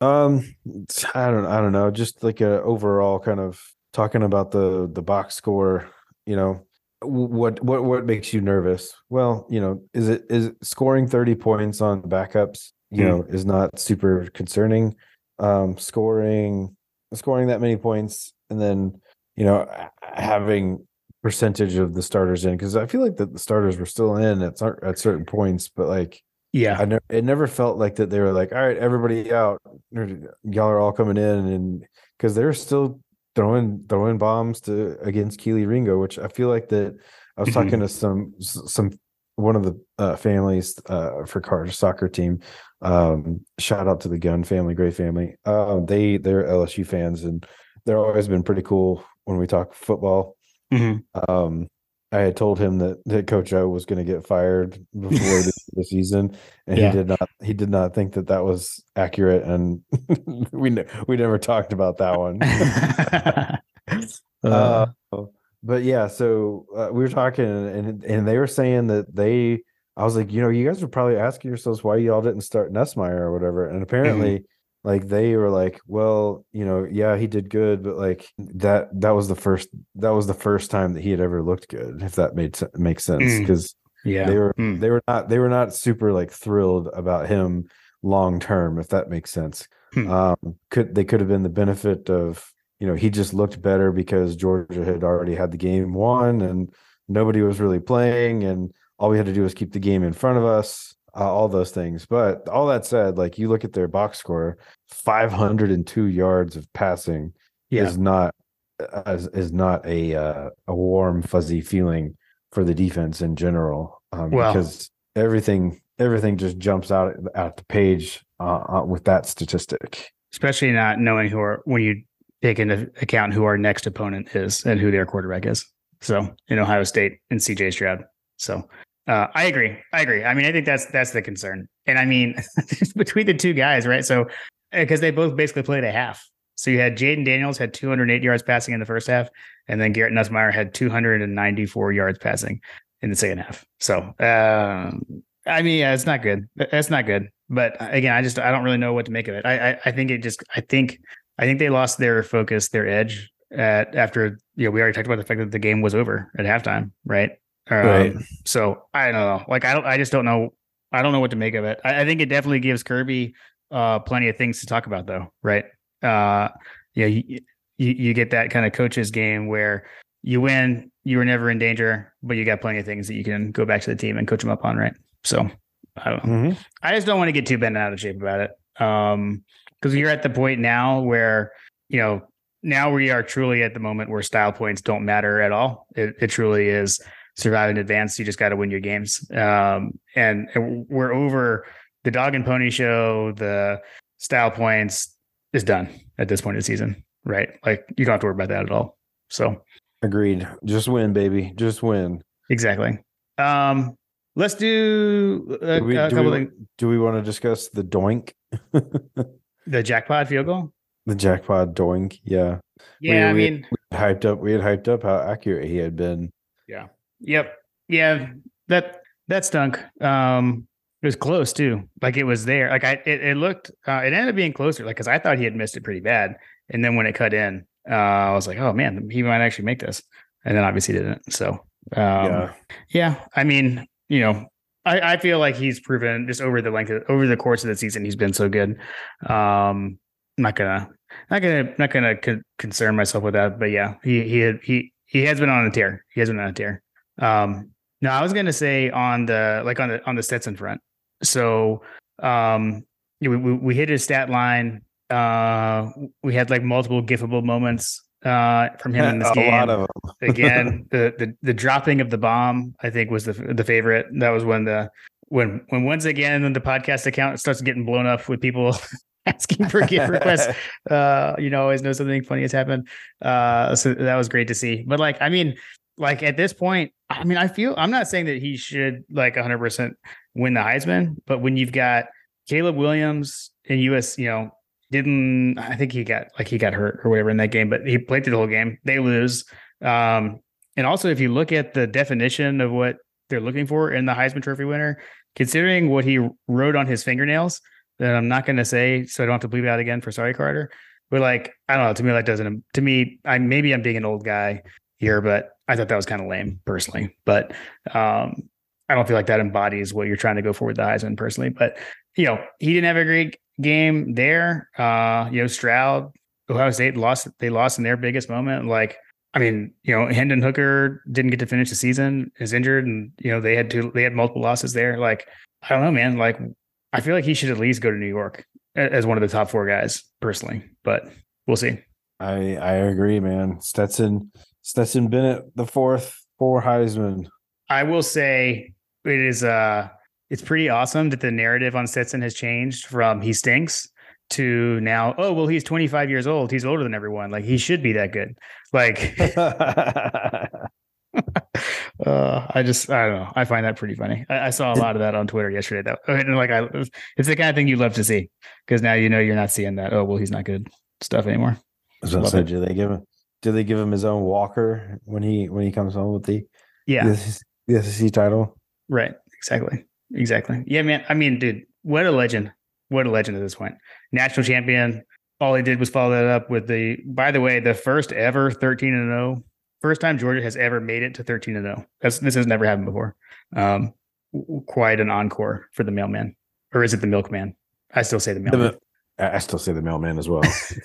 um, I don't, I don't know, just like a overall kind of talking about the the box score. You know, what what what makes you nervous? Well, you know, is it is scoring thirty points on backups? You mm. know, is not super concerning. Um, scoring scoring that many points and then you know, having percentage of the starters in because I feel like that the starters were still in at at certain points, but like yeah, I never it never felt like that they were like, all right, everybody out, y'all are all coming in, and because they're still throwing throwing bombs to against Kelee Ringo, which I feel like that I was talking mm-hmm. to some some one of the uh, families uh, for Carter's soccer team. Um, shout out to the Gun family, great family. Uh, they they're LSU fans and they're always been pretty cool when we talk football. Mm-hmm. Um, I had told him that, that Coach O was going to get fired before the, [LAUGHS] season, and yeah. he did not. He did not think that that was accurate, and [LAUGHS] we ne- we never talked about that one. [LAUGHS] uh, but yeah, so uh, we were talking, and and they were saying that they. I was like, you know, you guys were probably asking yourselves why y'all didn't start Nussmeier or whatever, and apparently. Mm-hmm like they were like well you know yeah he did good but like that that was the first that was the first time that he had ever looked good if that made makes sense because mm. yeah they were mm. they were not they were not super like thrilled about him long term if that makes sense hmm. um could they could have been the benefit of you know he just looked better because georgia had already had the game won and nobody was really playing and all we had to do was keep the game in front of us uh, all those things. But all that said, like you look at their box score, 502 yards of passing yeah. is not is, is not a uh, a warm fuzzy feeling for the defense in general um, well, because everything everything just jumps out at the page uh, uh, with that statistic. Especially not knowing who are when you take into account who our next opponent is and who their quarterback is. So in Ohio State and CJ Stroud. So uh, I agree. I agree. I mean, I think that's that's the concern. And I mean, [LAUGHS] between the two guys, right? So because they both basically played a half. So you had Jayden Daniels had 208 yards passing in the first half, and then Garrett Nussmeier had 294 yards passing in the second half. So um, I mean, yeah, it's not good. That's not good. But again, I just I don't really know what to make of it. I I, I think it just I think I think they lost their focus, their edge at after you know we already talked about the fact that the game was over at halftime, right? Um, Right. So I don't know. Like I don't. I just don't know. I don't know what to make of it. I, I think it definitely gives Kirby uh, plenty of things to talk about, though, right? Uh, yeah, you, you you get that kind of coach's game where you win, you were never in danger, but you got plenty of things that you can go back to the team and coach them up on, right? So I don't know. Mhm. I just don't want to get too bent out of shape about it. Um, because you're at the point now where, you know, now we are truly at the moment where style points don't matter at all. It, it truly is survive in advance. You just got to win your games. Um, and, and we're over the dog and pony show, the style points is done at this point of the season, right? Like you don't have to worry about that at all. So Agreed. Just win, baby. Just win. exactly. Um, let's do a, Do we, a do, couple we, do we want to discuss the doink? [LAUGHS] The jackpot field goal. The jackpot doink. Yeah. Yeah, I we- mean, We hyped up. We had hyped up how accurate he had been. Yep. Yeah. That that stunk. Um it was close too. Like it was there. Like I it, it looked uh it ended up being closer, like because I thought he had missed it pretty bad. And then when it cut in, uh I was like, oh man, he might actually make this. And then obviously didn't. So um yeah, yeah. I mean, you know, I, I feel like he's proven just over the length of over the course of the season, he's been so good. Um I'm not gonna not gonna not gonna con- concern myself with that, but yeah, he he he he has been on a tear. He has been on a tear. Um, no, I was gonna say on the like on the on the Stetson front. So, um, we, we we hit his stat line. Uh, we had like multiple gifable moments uh from him in [LAUGHS] this a game. lot of them. [LAUGHS] Again, the, the the dropping of the bomb, I think, was the the favorite. That was when the when when once again the podcast account starts getting blown up with people [LAUGHS] asking for gift requests uh you know always know something funny has happened uh so that was great to see but like i mean like at this point i mean i feel i'm not saying that he should like 100% win the heisman but when you've got caleb williams in us you know didn't i think he got like he got hurt or whatever in that game but he played through the whole game they lose um and also if you look at the definition of what they're looking for in the heisman trophy winner considering what he wrote on his fingernails that I'm not going to say, so I don't have to bleep out again for sorry, Carter. But like, I don't know. To me, that doesn't. To me, I maybe I'm being an old guy here, but I thought that was kind of lame personally. But um, I don't feel like that embodies what you're trying to go for with the Heisman personally. But you know, he didn't have a great game there. Uh, you know, Stroud, Ohio State lost. They lost in their biggest moment. Like, I mean, you know, Hendon Hooker didn't get to finish the season, is injured, and you know they had to they had multiple losses there. Like, I don't know, man. Like, I feel like he should at least go to New York as one of the top four guys personally, but we'll see. I I agree, man. Stetson Stetson Bennett, the fourth for Heisman. I will say it is uh it's pretty awesome that the narrative on Stetson has changed from he stinks to now, oh well he's 25 years old. He's older than everyone. Like he should be that good. Like [LAUGHS] [LAUGHS] uh I just I don't know. I find that pretty funny. I, I saw a lot of that on Twitter yesterday though. And like I it's the kind of thing you love to see because now you know you're not seeing that, oh well he's not good stuff anymore. I was gonna say, do they give him? Do they give him his own walker when he when he comes home with the Yeah. the, SEC the SEC title? Right. Exactly. Exactly. Yeah, man. I mean, dude, what a legend. What a legend at this point. National champion. All he did was follow that up with the, by the way, the first ever 13 and 0. First time Georgia has ever made it to 13 and 0. That's this has never happened before. Um, quite an encore for the mailman. Or is it the milkman? I still say the mailman. I I still say the mailman as well.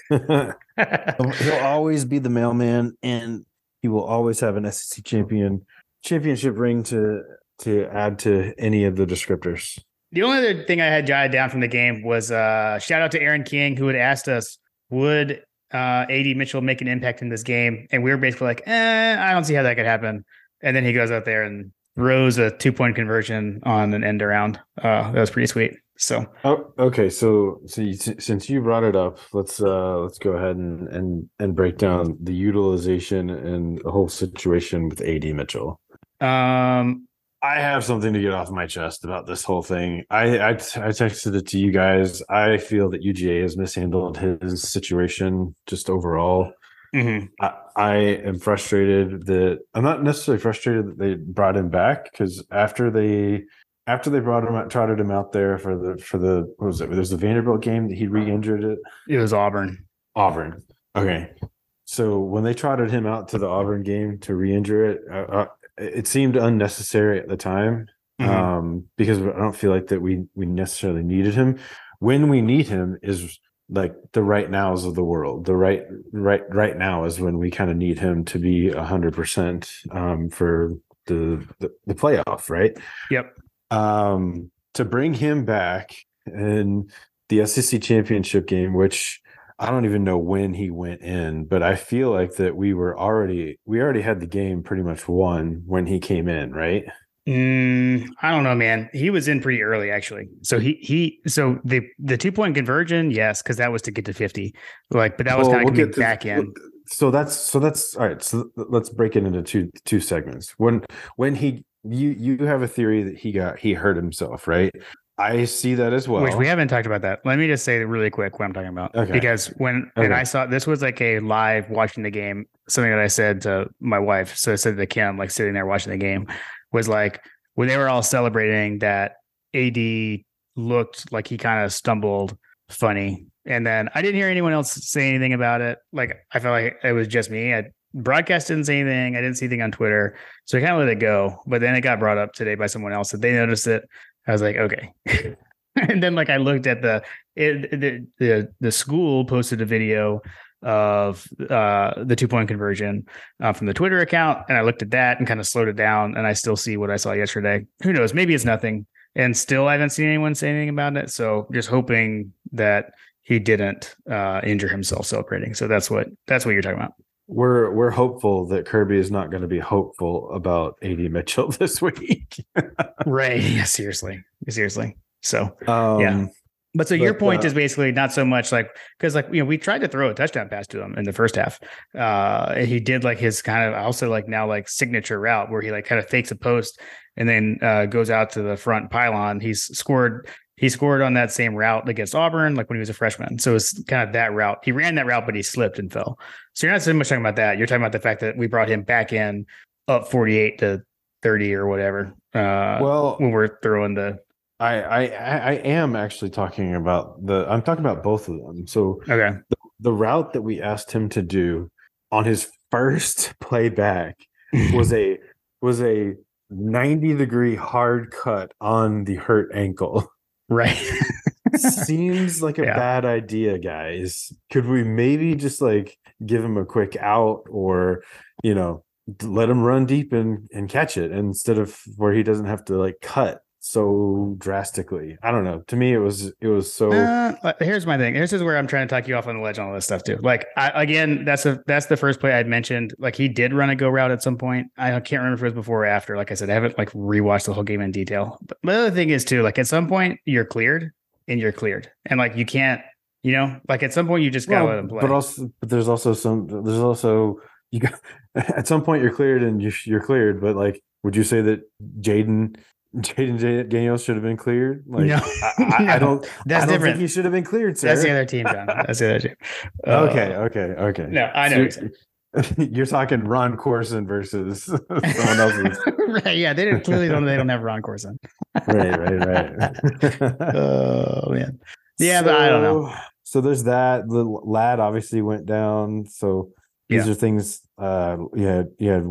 [LAUGHS] [LAUGHS] He'll always be the mailman, and he will always have an SEC champion championship ring to to add to any of the descriptors. The only other thing I had jotted down from the game was uh, shout out to Aaron King, who had asked us, would uh, AD Mitchell make an impact in this game? And we were basically like, eh, I don't see how that could happen. And then he goes out there and throws a two point conversion on an end around. Uh, that was pretty sweet. So Oh, okay. So, so you, since you brought it up, let's uh let's go ahead and and and break down the utilization and the whole situation with AD Mitchell. um, I have something to get off my chest about this whole thing. I, I I texted it to you guys. I feel that UGA has mishandled his situation just overall. mhm. I, I am frustrated that I'm not necessarily frustrated that they brought him back because after they after they brought him out, trotted him out there for the for the what was it? There's the Vanderbilt game that he re-injured it. it was Auburn. Auburn. Okay. So when they trotted him out to the Auburn game to re-injure it, uh, uh, it seemed unnecessary at the time Mhm. um, because I don't feel like that we we necessarily needed him. When we need him is like the right nows of the world. The right right right now is when we kind of need him to be a hundred percent um for the, the the playoff, right? Yep. Um to bring him back in the SEC championship game, which I don't even know when he went in, but I feel like that we were already we already had the game pretty much won when he came in, right? Mm, I don't know, man. He was in pretty early, actually. So he he so the the two point conversion, yes, because that was to get to fifty. Like, but that was Well, kind of we'll to- back in. So that's so that's all right. So let's break it into two two segments. When when he you you have a theory that he got he hurt himself, right? I see that as well. Which we haven't talked about that. Let me just say really quick what I'm talking about. Okay. Because when and I saw this was like a live watching the game, something that I said to my wife. So I said to Kim, like sitting there watching the game, was like when they were all celebrating that AD looked like he kind of stumbled funny. And then I didn't hear anyone else say anything about it. Like I felt like it was just me. I broadcast didn't say anything. I didn't see anything on Twitter. So I kind of let it go. But then it got brought up today by someone else that they noticed it. I was like, okay. [LAUGHS] and then like I looked at the it, the the the school posted a video of uh the two point conversion uh, from the Twitter account, and I looked at that and kind of slowed it down, and I still see what I saw yesterday. Who knows? Maybe it's nothing, and still I haven't seen anyone say anything about it. So just hoping that he didn't uh injure himself celebrating. So that's what that's what you're talking about. We're we're hopeful that Kirby is not going to be hopeful about AD Mitchell [LAUGHS] this week. Right? Yeah. Seriously. Seriously. So Um, Yeah. But so your point uh, is basically not so much like because like you know we tried to throw a touchdown pass to him in the first half. Uh he did like his kind of also like now like signature route where he like kind of fakes a post and then uh goes out to the front pylon. He's scored he scored on that same route against Auburn like when he was a freshman. So it's kind of that route. He ran that route but he slipped and fell. So you're not so much talking about that. You're talking about the fact that we brought him back in up 48 to 30 or whatever. Uh well, when we're throwing the I, I I am actually talking about the I'm talking about both of them. So okay. the route that we asked him to do on his first [LAUGHS] play back was a was a 90 degree hard cut on the hurt ankle. Right. Seems like a [LAUGHS] Yeah. bad idea, guys. Could we maybe just like give him a quick out or, you know, let him run deep and and catch it instead of where he doesn't have to like cut so drastically. I don't know. To me it was it was so Uh, here's my thing. This is where I'm trying to talk you off on the ledge on all this stuff too. Like I, again, that's a that's the first play I'd mentioned. Like he did run a go route at some point. I can't remember if it was before or after. Like I said, I haven't like rewatched the whole game in detail. But the other thing is too, like at some point you're cleared and you're cleared, and like you can't, you know, like at some point you just gotta Well, let him play. But also, but there's also some. There's also you got [LAUGHS] at some point you're cleared and you, you're cleared. But like, would you say that Jayden Jayden Daniels should have been cleared? Like, No. I, I, I [LAUGHS] don't. that's I don't different. think he should have been cleared, sir. that's the other team, John. That's the other team. [LAUGHS] Uh, okay, okay, okay. No, I know. So [LAUGHS] you're, talking Ron Courson versus someone else's. right? Yeah, they didn't clearly don't. They don't have Ron Courson. right, right, right. Oh man. Yeah, but I don't know. So- So there's that. The lad obviously went down. So these Yeah. are things. Uh, you had you had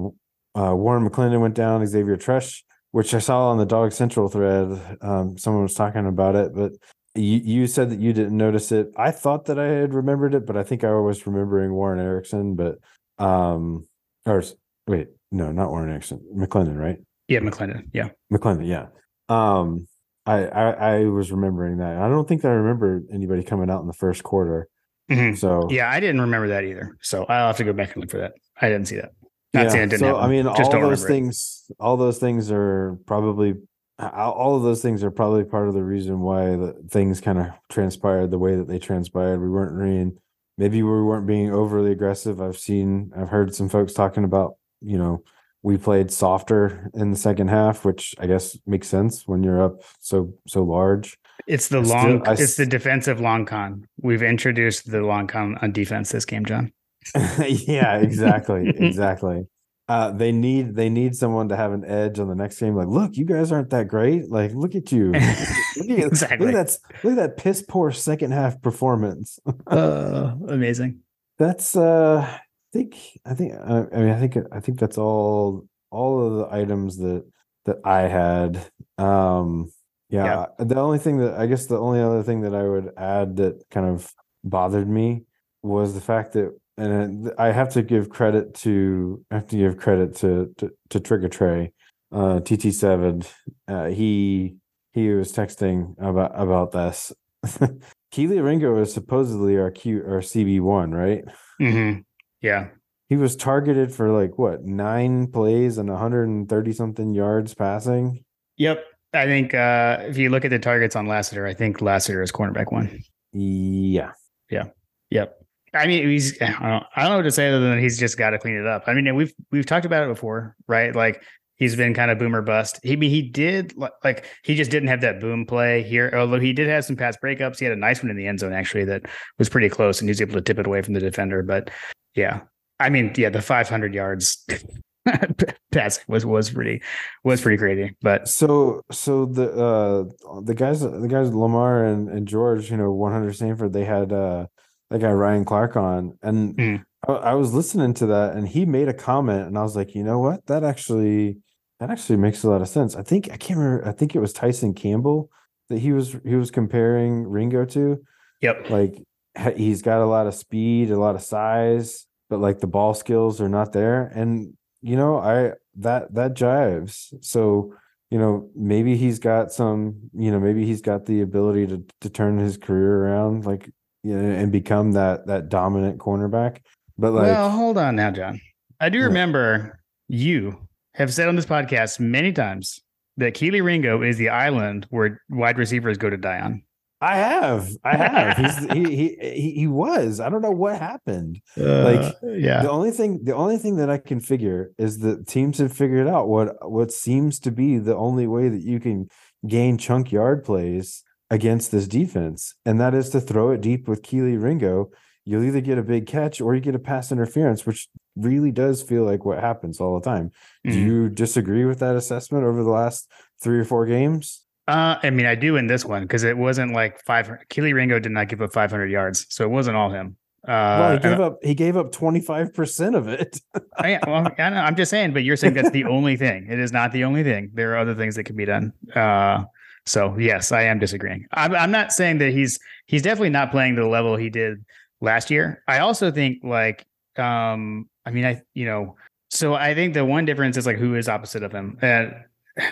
uh, Warren McClendon went down. Xavier Truss, which I saw on the Dog Central thread. Um, someone was talking about it, but you you said that you didn't notice it. I thought that I had remembered it, but I think I was remembering Warren Ericson. But um, or wait, no, not Warren Ericson. McClendon, right? Yeah, McClendon. Yeah. McClendon, yeah. Um, I, I I was remembering that. I don't think I remember anybody coming out in the first quarter. Mhm. So Yeah, I didn't remember that either. So I'll have to go back and look for that. I didn't see that. Not yeah. so happen. I mean, Just all those remember it. things, all those things are probably, all of those things are probably part of the reason why the things kind of transpired the way that they transpired. We weren't being, maybe we weren't being overly aggressive. I've seen, I've heard some folks talking about, you know, we played softer in the second half, which I guess makes sense when you're up so so large. It's the I still- long. I it's the defensive long con. We've introduced the long con on defense this game, John. [LAUGHS] yeah, exactly, exactly. Uh, they need they need someone to have an edge on the next game. Like, look, you guys aren't that great. Like, look at you. [LAUGHS] look, at, exactly. look at that. Look at that piss poor second half performance. [LAUGHS] uh, amazing. That's uh, I think I think I mean I think I think that's all all of the items that that I had. Um, yeah, yeah. The only thing that I guess the only other thing that I would add that kind of bothered me was the fact that and I have to give credit to I have to give credit to to, to Trigger Trey, uh, TT seven. Uh, he he was texting about about this. [LAUGHS] Kelee Ringo is supposedly our Q our CB one, right? Mm-hmm. Yeah. He was targeted for like what nine plays and 130 something yards passing. Yep. I think uh if you look at the targets on Lassiter, I think Lassiter is cornerback one. Yeah. Yeah. Yep. I mean, he's I don't, know, I don't know what to say other than he's just got to clean it up. I mean, we've we've talked about it before, right? Like he's been kind of boomer bust. He he did like he just didn't have that boom play here. Although he did have some pass breakups, he had a nice one in the end zone actually that was pretty close, and he was able to tip it away from the defender. But yeah, I mean, yeah, the 500 yards [LAUGHS] passing was was pretty was pretty crazy. But so so the uh the guys the guys Lamar and and George, you know, 100 Stanford, they had uh that guy Ryan Clark on, and mm. I, I, was listening to that, and he made a comment, and I was like, you know what, that actually that actually makes a lot of sense. I think I can't remember. I think it was Tyson Campbell that he was he was comparing Ringo to. Yep, like he's got a lot of speed, a lot of size, but like the ball skills are not there, and you know, I that that jives. So you know maybe he's got some you know maybe he's got the ability to to turn his career around like you know, and become that that dominant cornerback. But like, well, hold on now, John. I do remember you have said on this podcast many times that Kelee Ringo is the island where wide receivers go to die on. I have, I have. He's [LAUGHS] he, he he was. I don't know what happened. Uh, like, yeah. The only thing, the only thing that I can figure is that teams have figured out what what seems to be the only way that you can gain chunk yard plays against this defense, and that is to throw it deep with Kelee Ringo. You'll either get a big catch or you get a pass interference, which really does feel like what happens all the time. Mm-hmm. Do you disagree with that assessment over the last three or four games? Uh, I mean, I do in this one because it wasn't like five. Kelee Ringo did not give up 500 yards, so it wasn't all him. Uh, well, he gave up. He gave up 25 percent of it. [LAUGHS] I, well, I am just saying, but you're saying that's the only thing. It is not the only thing. There are other things that can be done. Uh, so yes, I am disagreeing. I'm, I'm not saying that he's he's definitely not playing to the level he did last year. I also think like um I mean I you know so I think the one difference is like who is opposite of him. And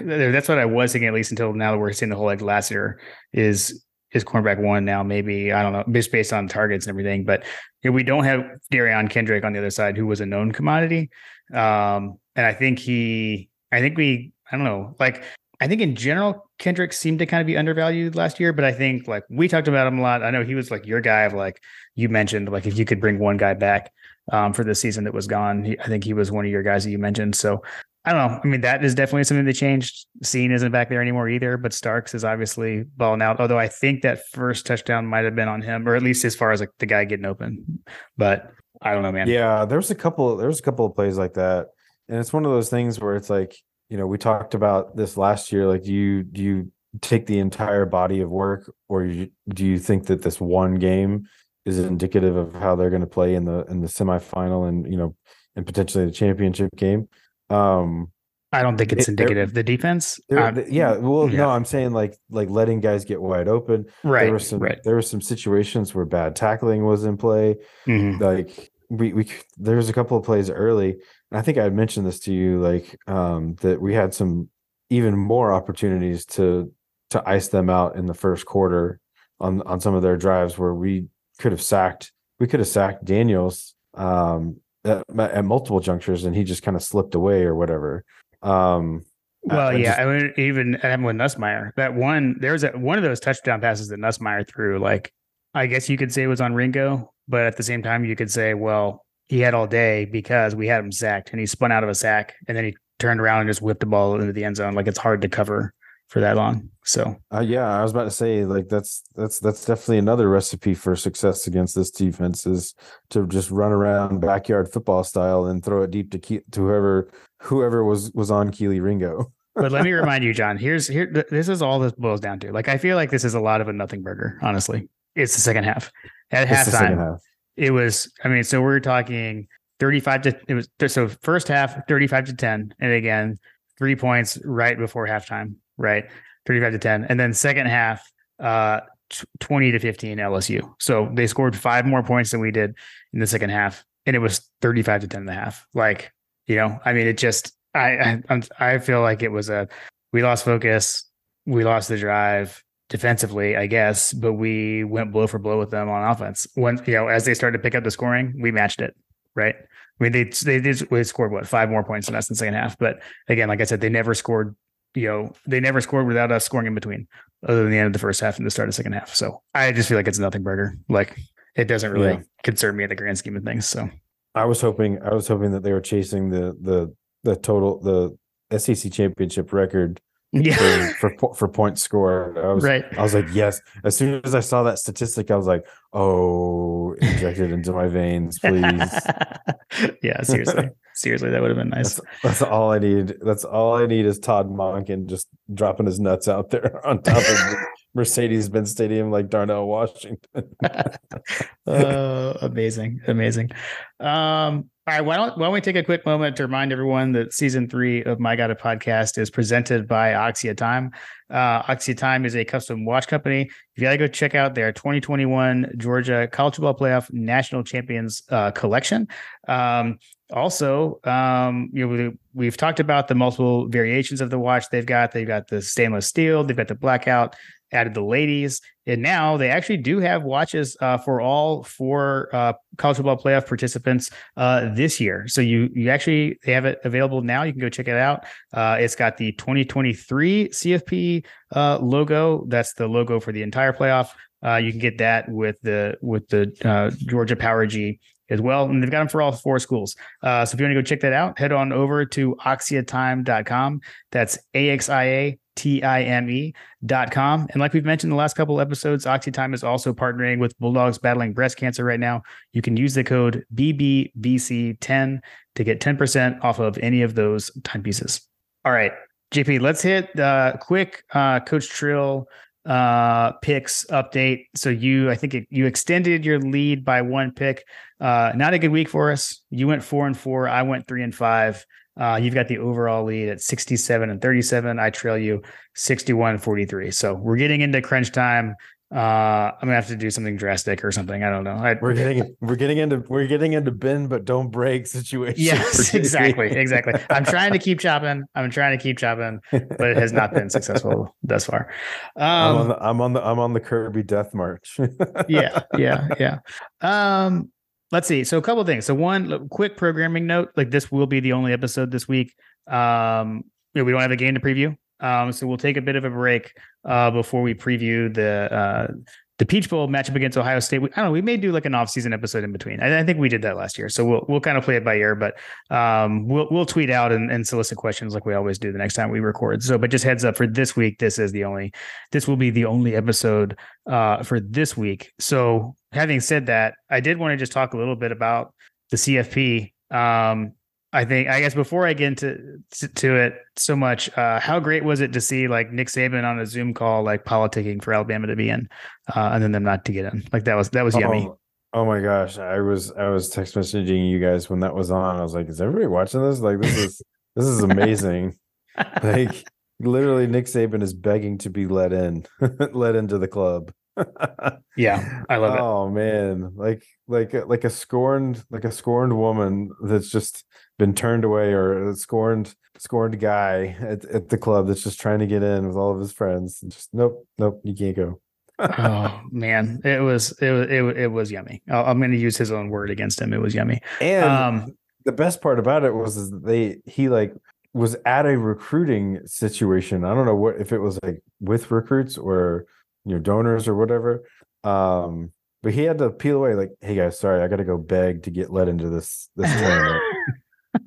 that's what I was thinking at least until now that we're seeing the whole like last year is is cornerback one now maybe I don't know just based on targets and everything. But we don't have Derion Kendrick on the other side who was a known commodity. Um and I think he I think we I don't know like I think in general, Kendrick seemed to kind of be undervalued last year, but I think like we talked about him a lot. I know he was like your guy of like you mentioned, like if you could bring one guy back um, for the season that was gone, he, I think he was one of your guys that you mentioned. So I don't know. I mean, that is definitely something that changed. Cine isn't back there anymore either, but Starks is obviously balling out. Although I think that first touchdown might have been on him, or at least as far as like the guy getting open. But I don't know, man. Yeah, there's a couple. There's a couple of plays like that, and it's one of those things where it's like you know we talked about this last year like do you do you take the entire body of work or you, do you think that this one game is indicative of how they're going to play in the in the semifinal and you know and potentially the championship game um I don't think it's indicative. The defense, um, yeah. Well, yeah. no, I'm saying like like letting guys get wide open. Right. There were some right. there were some situations where bad tackling was in play. Mm-hmm. Like we we there was a couple of plays early I think I mentioned this to you, like um, that we had some even more opportunities to to ice them out in the first quarter on on some of their drives where we could have sacked we could have sacked Daniels um, at, at, multiple junctures and he just kind of slipped away or whatever. Um, well, I, yeah, just, I mean, even with Nussmeier, that one there was a, one of those touchdown passes that Nussmeier threw. Like, I guess you could say it was on Ringo, but at the same time, you could say, well, he had all day because we had him sacked and he spun out of a sack and then he turned around and just whipped the ball into the end zone. Like it's hard to cover for that long. So uh, yeah, I was about to say like that's that's that's definitely another recipe for success against this defense is to just run around backyard football style and throw it deep to keep to whoever whoever was was on Kelee Ringo. [LAUGHS] but let me remind you, [LAUGHS] John. Here's here. This is all this boils down to. Like I feel like this is a lot of a nothing burger. Honestly, it's the second half. At it's halftime, half. It was. I mean, so we're talking 35 to it was so first half 35 to 10 and again three points right before halftime right 35 to 10 and then second half uh 20 to 15 LSU so they scored five more points than we did in the second half and it was 35 to 10 and a half like you know I mean it just I I, I feel like it was a we lost focus we lost the drive defensively, I guess, but we went blow for blow with them on offense. When you know, as they started to pick up the scoring, we matched it right? I mean, they they did they scored what five more points than us in the second half, but again, like I said, they never scored. You know, they never scored without us scoring in between, other than the end of the first half and the start of the second half. So I just feel like it's nothing burger. Like it doesn't really yeah. concern me in the grand scheme of things. So I was hoping I was hoping that they were chasing the the the total the SEC championship record yeah. for, for, for points scored. I was right. I was like, yes. As soon as I saw that statistic, I was like, oh, injected into my veins, please. [LAUGHS] yeah, seriously. [LAUGHS] seriously, that would have been nice. That's, that's, all I need. That's all I need is Todd Monken just dropping his nuts out there [LAUGHS] on top of Mercedes-Benz Stadium like Darnell Washington. [LAUGHS] [LAUGHS] oh, amazing. Amazing. Um, all right, why don't, why don't we take a quick moment to remind everyone that season three of My God podcast is presented by Axia Time. Uh, Axia Time is a custom watch company. If you got to go check out their 2021 Georgia College Football Playoff National Champions uh, collection. Um, also, um, you know, we, have talked about the multiple variations of the watch they've got. They've got the stainless steel, they've got the blackout, added the ladies, and now they actually do have watches uh, for all four uh, college football playoff participants uh, this year. So you you actually they have it available now. You can go check it out. Uh, it's got the 2023 CFP uh, logo. That's the logo for the entire playoff. Uh, you can get that with the with the Georgia Power G as well. And they've got them for all four schools. Uh, so if you want to go check that out, head on over to axiatime.com. That's A X I A T-I-M-E dot com. And like we've mentioned in the last couple episodes, Axia Time is also partnering with Bulldogs battling breast cancer right now. You can use the code BBBC10 to get 10% off of any of those timepieces. All right, JP, let's hit the quick uh, Coach Trill uh, picks update. So you, I think it, you extended your lead by one pick. Uh, not a good week for us. You went four and four. I went three and five. Uh, you've got the overall lead at 67 and 37. I trail you 61 43. So we're getting into crunch time. Uh, I'm gonna have to do something drastic or something. I don't know. I, we're getting we're getting into we're getting into bend but don't break situation. Yes, exactly, exactly. I'm trying to [LAUGHS] keep chopping. I'm trying to keep chopping, but it has not been successful thus far. Um, I'm on the I'm on the I'm on the Kirby death march. yeah, yeah, [LAUGHS] yeah. Um, let's see. So a couple of things. So one quick programming note, like this will be the only episode this week. Um, we don't have a game to preview. Um, so we'll take a bit of a break uh, before we preview the uh, the Peach Bowl matchup against Ohio State. We, I don't know. We may do like an off-season episode in between. I, I, think we did that last year, so we'll we'll kind of play it by ear. But um, we'll we'll tweet out and, and solicit questions like we always do the next time we record. So, but just heads up for this week, this is the only this will be the only episode uh, for this week. So, having said that, I did want to just talk a little bit about the CFP. Um, I think I guess before I get into to it so much, uh, how great was it to see like Nick Saban on a Zoom call, like politicking for Alabama to be in, uh, and then them not to get in? Like that was that was yummy. Oh, oh my gosh, I was I was text messaging you guys when that was on. I was like, is everybody watching this? Like this is this is amazing. [LAUGHS] like literally, Nick Saban is begging to be let in, [LAUGHS] let into the club [LAUGHS] yeah, I love it. Oh man, like like like a scorned like a scorned woman that's just been turned away, or a scorned scorned guy at, at the club that's just trying to get in with all of his friends. Just nope, nope, you can't go. oh [LAUGHS] man, it was it was it, it was yummy. I'm going to use his own word against him. It was yummy. And um, the best part about it was is they he like was at a recruiting situation. I don't know what if it was like with recruits or your donors or whatever. Um, but he had to peel away like, hey guys, sorry, I got to go beg to get let into this this tournament. [LAUGHS]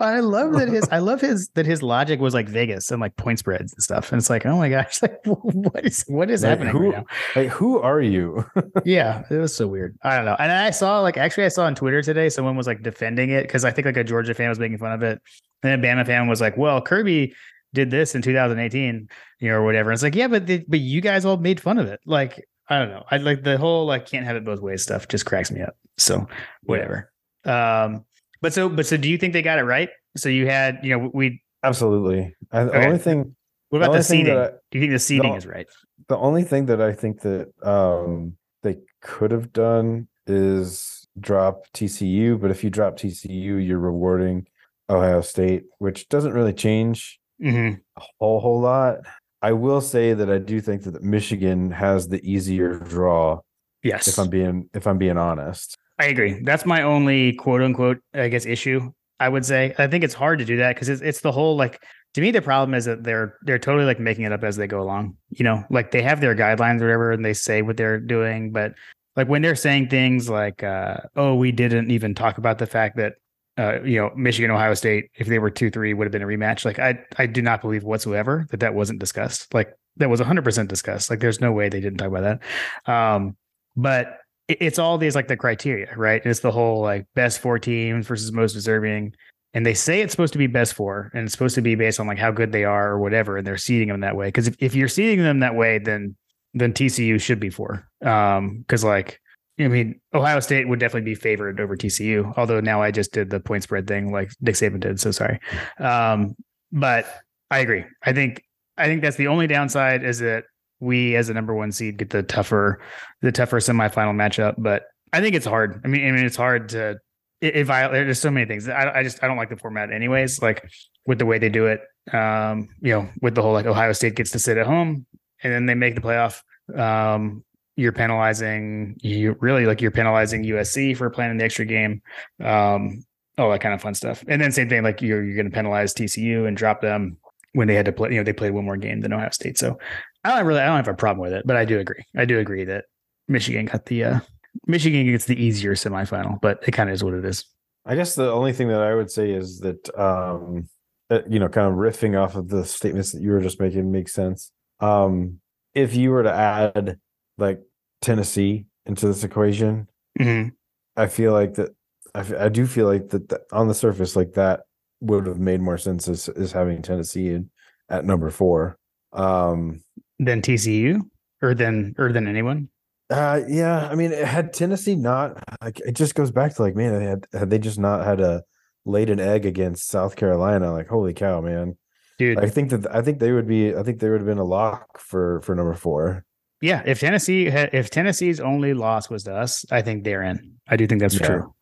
I love that his I love his that his logic was like Vegas and like point spreads and stuff. And it's like, oh my gosh, [LAUGHS] like what is what is Like, happening who- right now? Like, who are you? [LAUGHS] Yeah, it was so weird. I don't know. And I saw like actually I saw on Twitter today someone was like defending it because I think like a Georgia fan was making fun of it. And a Bama fan was like, well, Kirby did this in 2018, you know, or whatever. It's like, yeah, but the, but you guys all made fun of it. Like, I don't know. I like the whole like can't have it both ways stuff just cracks me up. So whatever. Um, but so but so do you think they got it right? So you had, you know, we Absolutely. I, The only thing, what about the, thing seating? I- do you think the seating No. is right? the only thing that I think that um they could have done is drop TCU. But if you drop TCU, you're rewarding Ohio State, which doesn't really change hmm a whole whole lot. I will say that I do think that Michigan has the easier draw. Yes. If I'm being if I'm being honest, I agree. That's my only quote unquote, I guess, issue. I would say. I think it's hard to do that because it's it's the whole like to me the problem is that they're they're totally like making it up as they go along. You know, like they have their guidelines or whatever, and they say what they're doing, but like when they're saying things like, uh, "Oh, we didn't even talk about the fact that." Uh, you know, Michigan, Ohio State, if they were two three, would have been a rematch. Like, I, I do not believe whatsoever that that wasn't discussed. Like, that was 100 percent discussed. Like, there's no way they didn't talk about that. Um, but it- it's all these like the criteria, right? It's the whole like best four teams versus most deserving. And they say it's supposed to be best four and it's supposed to be based on like how good they are or whatever. And they're seeding them that way. Cause if, if you're seeding them that way, then then TCU should be four. Um, because like I mean, Ohio State would definitely be favored over TCU, although now I just did the point spread thing like Nick Saban did. So sorry. Um, but I agree. I think I think that's the only downside is that we as a number one seed get the tougher the tougher semifinal matchup. But I think it's hard. I mean, I mean it's hard to if I There's so many things. I, I just I don't like the format anyways. Like with the way they do it. Um, you know, with the whole like Ohio State gets to sit at home and then they make the playoff. Um, you're penalizing you really like you're penalizing USC for playing the extra game. Um, all that kind of fun stuff. And then same thing, like you're you're to penalize TCU and drop them when they had to play. You know, they played one more game than Ohio State. So I don't really I don't have a problem with it, but I do agree. I do agree that Michigan got the uh, Michigan gets the easier semifinal, but it kind of is what it is. I guess the only thing that I would say is that um that, you know, kind of riffing off of the statements that you were just making makes sense. Um if you were to add like Tennessee into this equation, Mhm. I feel like that I, I do feel like that, that on the surface like that would have made more sense as, as having Tennessee in, at number 4. Um Then TCU or then or than anyone. Uh, yeah. I mean, had Tennessee not, like, it just goes back to like, man, had had they just not had a laid an egg against South Carolina, like, holy cow, man. Dude, I think that I think they would be, I think they would have been a lock for for number four. Yeah. If Tennessee if Tennessee's only loss was to us, I think they're in. I do think that's Yeah. true.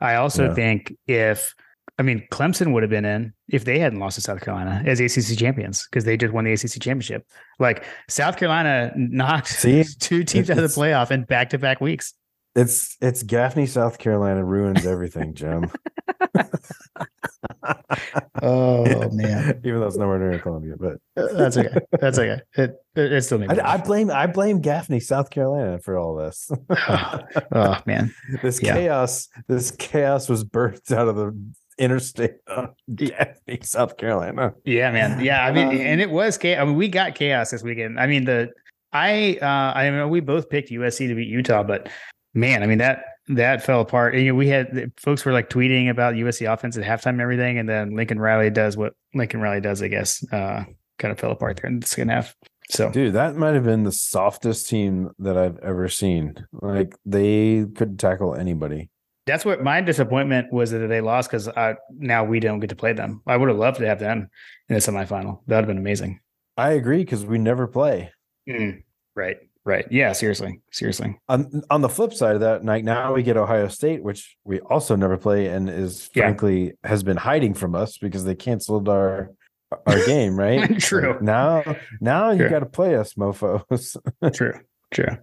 I also Yeah. think if I mean Clemson would have been in if they hadn't lost to South Carolina as ACC champions because they just won the ACC championship. Like South Carolina knocked See? [LAUGHS] two teams out of the playoff in back to back weeks. It's it's Gaffney, South Carolina ruins everything, Jim. [LAUGHS] Oh [LAUGHS] man, Even though it's nowhere near Columbia, but that's okay. That's okay. [LAUGHS] It it, it still makes me I, I blame I blame Gaffney, South Carolina for all this. [SIGHS] oh man, [LAUGHS] this Yeah. chaos, this chaos was birthed out of the interstate of Gaffney, South Carolina. Yeah, man. Yeah, I mean, and it was chaos. I mean, we got chaos this weekend. I mean, the I uh I mean, we both picked USC to beat Utah, but man, I mean that that fell apart. And, you know, we had folks were like tweeting about USC offense at halftime and everything, and then Lincoln Riley does what Lincoln Riley does, I guess. Uh, kind of fell apart there in the second half. So Dude, that might have been the softest team that I've ever seen. Like they could tackle anybody. that's what my disappointment was that they lost because now we don't get to play them. I would have loved to have them in the semifinal. That would have been amazing. I agree because we never play. Mm, right, right. Yeah, seriously, seriously. On on the flip side of that, like now we get Ohio State, which we also never play, and is Yeah. frankly has been hiding from us because they canceled our our game. Right? [LAUGHS] True. Now, now you True. got to play us, mofo's. [LAUGHS] true true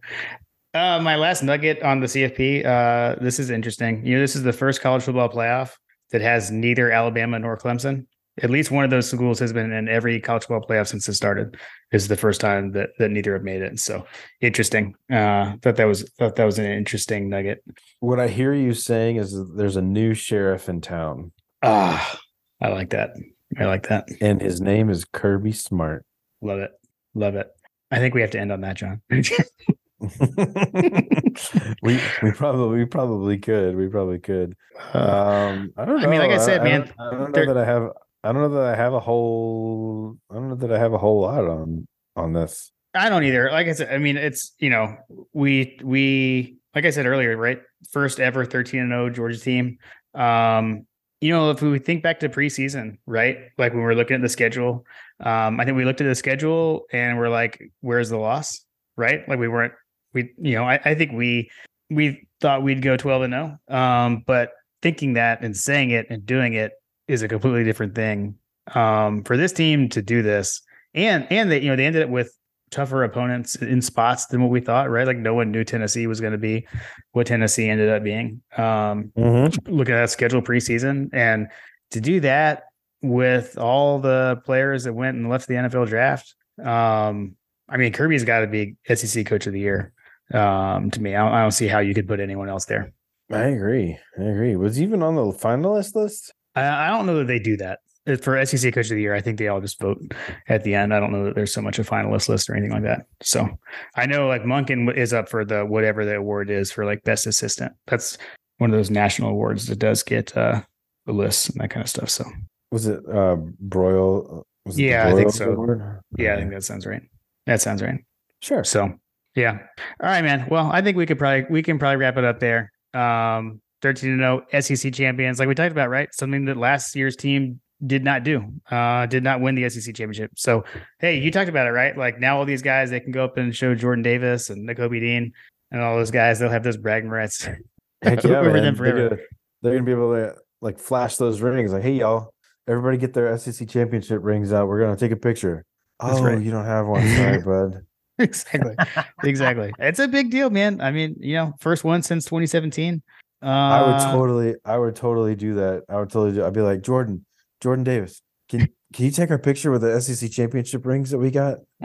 uh my last nugget on the cfp uh this is interesting you know this is the first college football playoff that has neither alabama nor clemson at least one of those schools has been in every college football playoff since it started this is the first time that that neither have made it so interesting uh thought that was thought that was an interesting nugget what I hear you saying is there's a new sheriff in town. ah I like that. I like that. And his name is Kirby Smart. Love it. Love it. I think we have to end on that, John. [LAUGHS] [LAUGHS] we we probably we probably could. We probably could. Um I don't know. I mean, like I said, man, I don't, I don't know that I have I don't know that I have a whole I don't know that I have a whole lot on on this. I don't either. Like I said, I mean, it's you know, we we like I said earlier, right? First ever 13 and 0 Georgia team. Um, you know, if we think back to preseason, right? Like when we are looking at the schedule, um, I think we looked at the schedule and we're like, where's the loss? Right? Like we weren't we you know, I, I think we we thought we'd go 12 and 0. Um, but thinking that and saying it and doing it is a completely different thing. Um, for this team to do this and and they you know they ended up with tougher opponents in spots than what we thought, right? Like no one knew Tennessee was going to be what Tennessee ended up being. Um, look at that schedule preseason and to do that with all the players that went and left the NFL draft. Um, I mean, Kirby's got to be SEC coach of the year. Um, to me, I don't, I don't see how you could put anyone else there. I agree. I agree. Was he even on the finalist list? I, I don't know that they do that Uh, for SEC Coach of the Year. I think they all just vote at the end. I don't know that there's so much a finalist list or anything like that. So I know like Monken is up for the whatever the award is for like best assistant. That's one of those national awards that does get uh the lists and that kind of stuff. So Was it uh Broyles? Was it Yeah, I think so. Award? yeah, I think that sounds right. That sounds right. Sure. So yeah. All right, man. Well, I think we could probably we can probably wrap it up there. Um 13 0 SEC champions, like we talked about, right? Something that last year's team did not do. Uh did not win the SEC championship. So hey, you talked about it, right? Like now all these guys they can go up and show Jordan Davis and Nakobe Dean and all those guys, they'll have those bragging rights. Heck [LAUGHS] yeah, over man. them They're forever. gonna, they're gonna be able to like flash those rings. Like, hey y'all, everybody get their SEC championship rings out. We're gonna take a picture. That's oh, right. you don't have one, sorry, [LAUGHS] bud. exactly. exactly. It's a big deal, man. I mean, you know, first one since 2017. Uh, I would totally, I would totally do that. I would totally do. I'd be like Jordan, Jordan Davis. Can can you take our picture with the SEC championship rings that we got? [LAUGHS]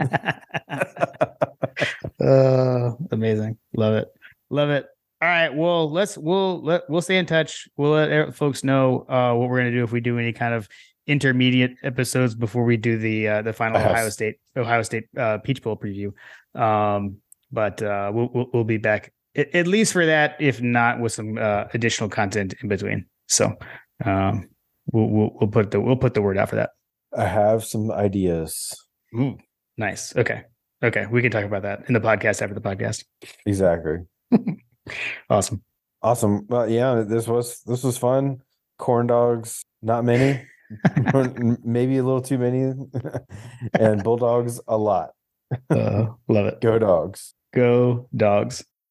uh, amazing. Love it. Love it. All right. Well, let's we'll let we'll stay in touch. We'll let folks know uh, what we're gonna do if we do any kind of intermediate episodes before we do the uh, the final Yes. Ohio State Ohio State uh, Peach Bowl preview. Um, but uh, we'll, we'll we'll be back at, at least for that, if not with some uh, additional content in between. So um, we'll, we'll we'll put the we'll put the word out for that. I have some ideas. Ooh, nice. Okay. Okay. We can talk about that in the podcast after the podcast. Exactly. [LAUGHS] Awesome. Awesome. Well, yeah, this was this was fun. Corn dogs, not many, [LAUGHS] maybe a little too many, [LAUGHS] and bulldogs a lot. Uh, love it. Go dogs. Go dogs.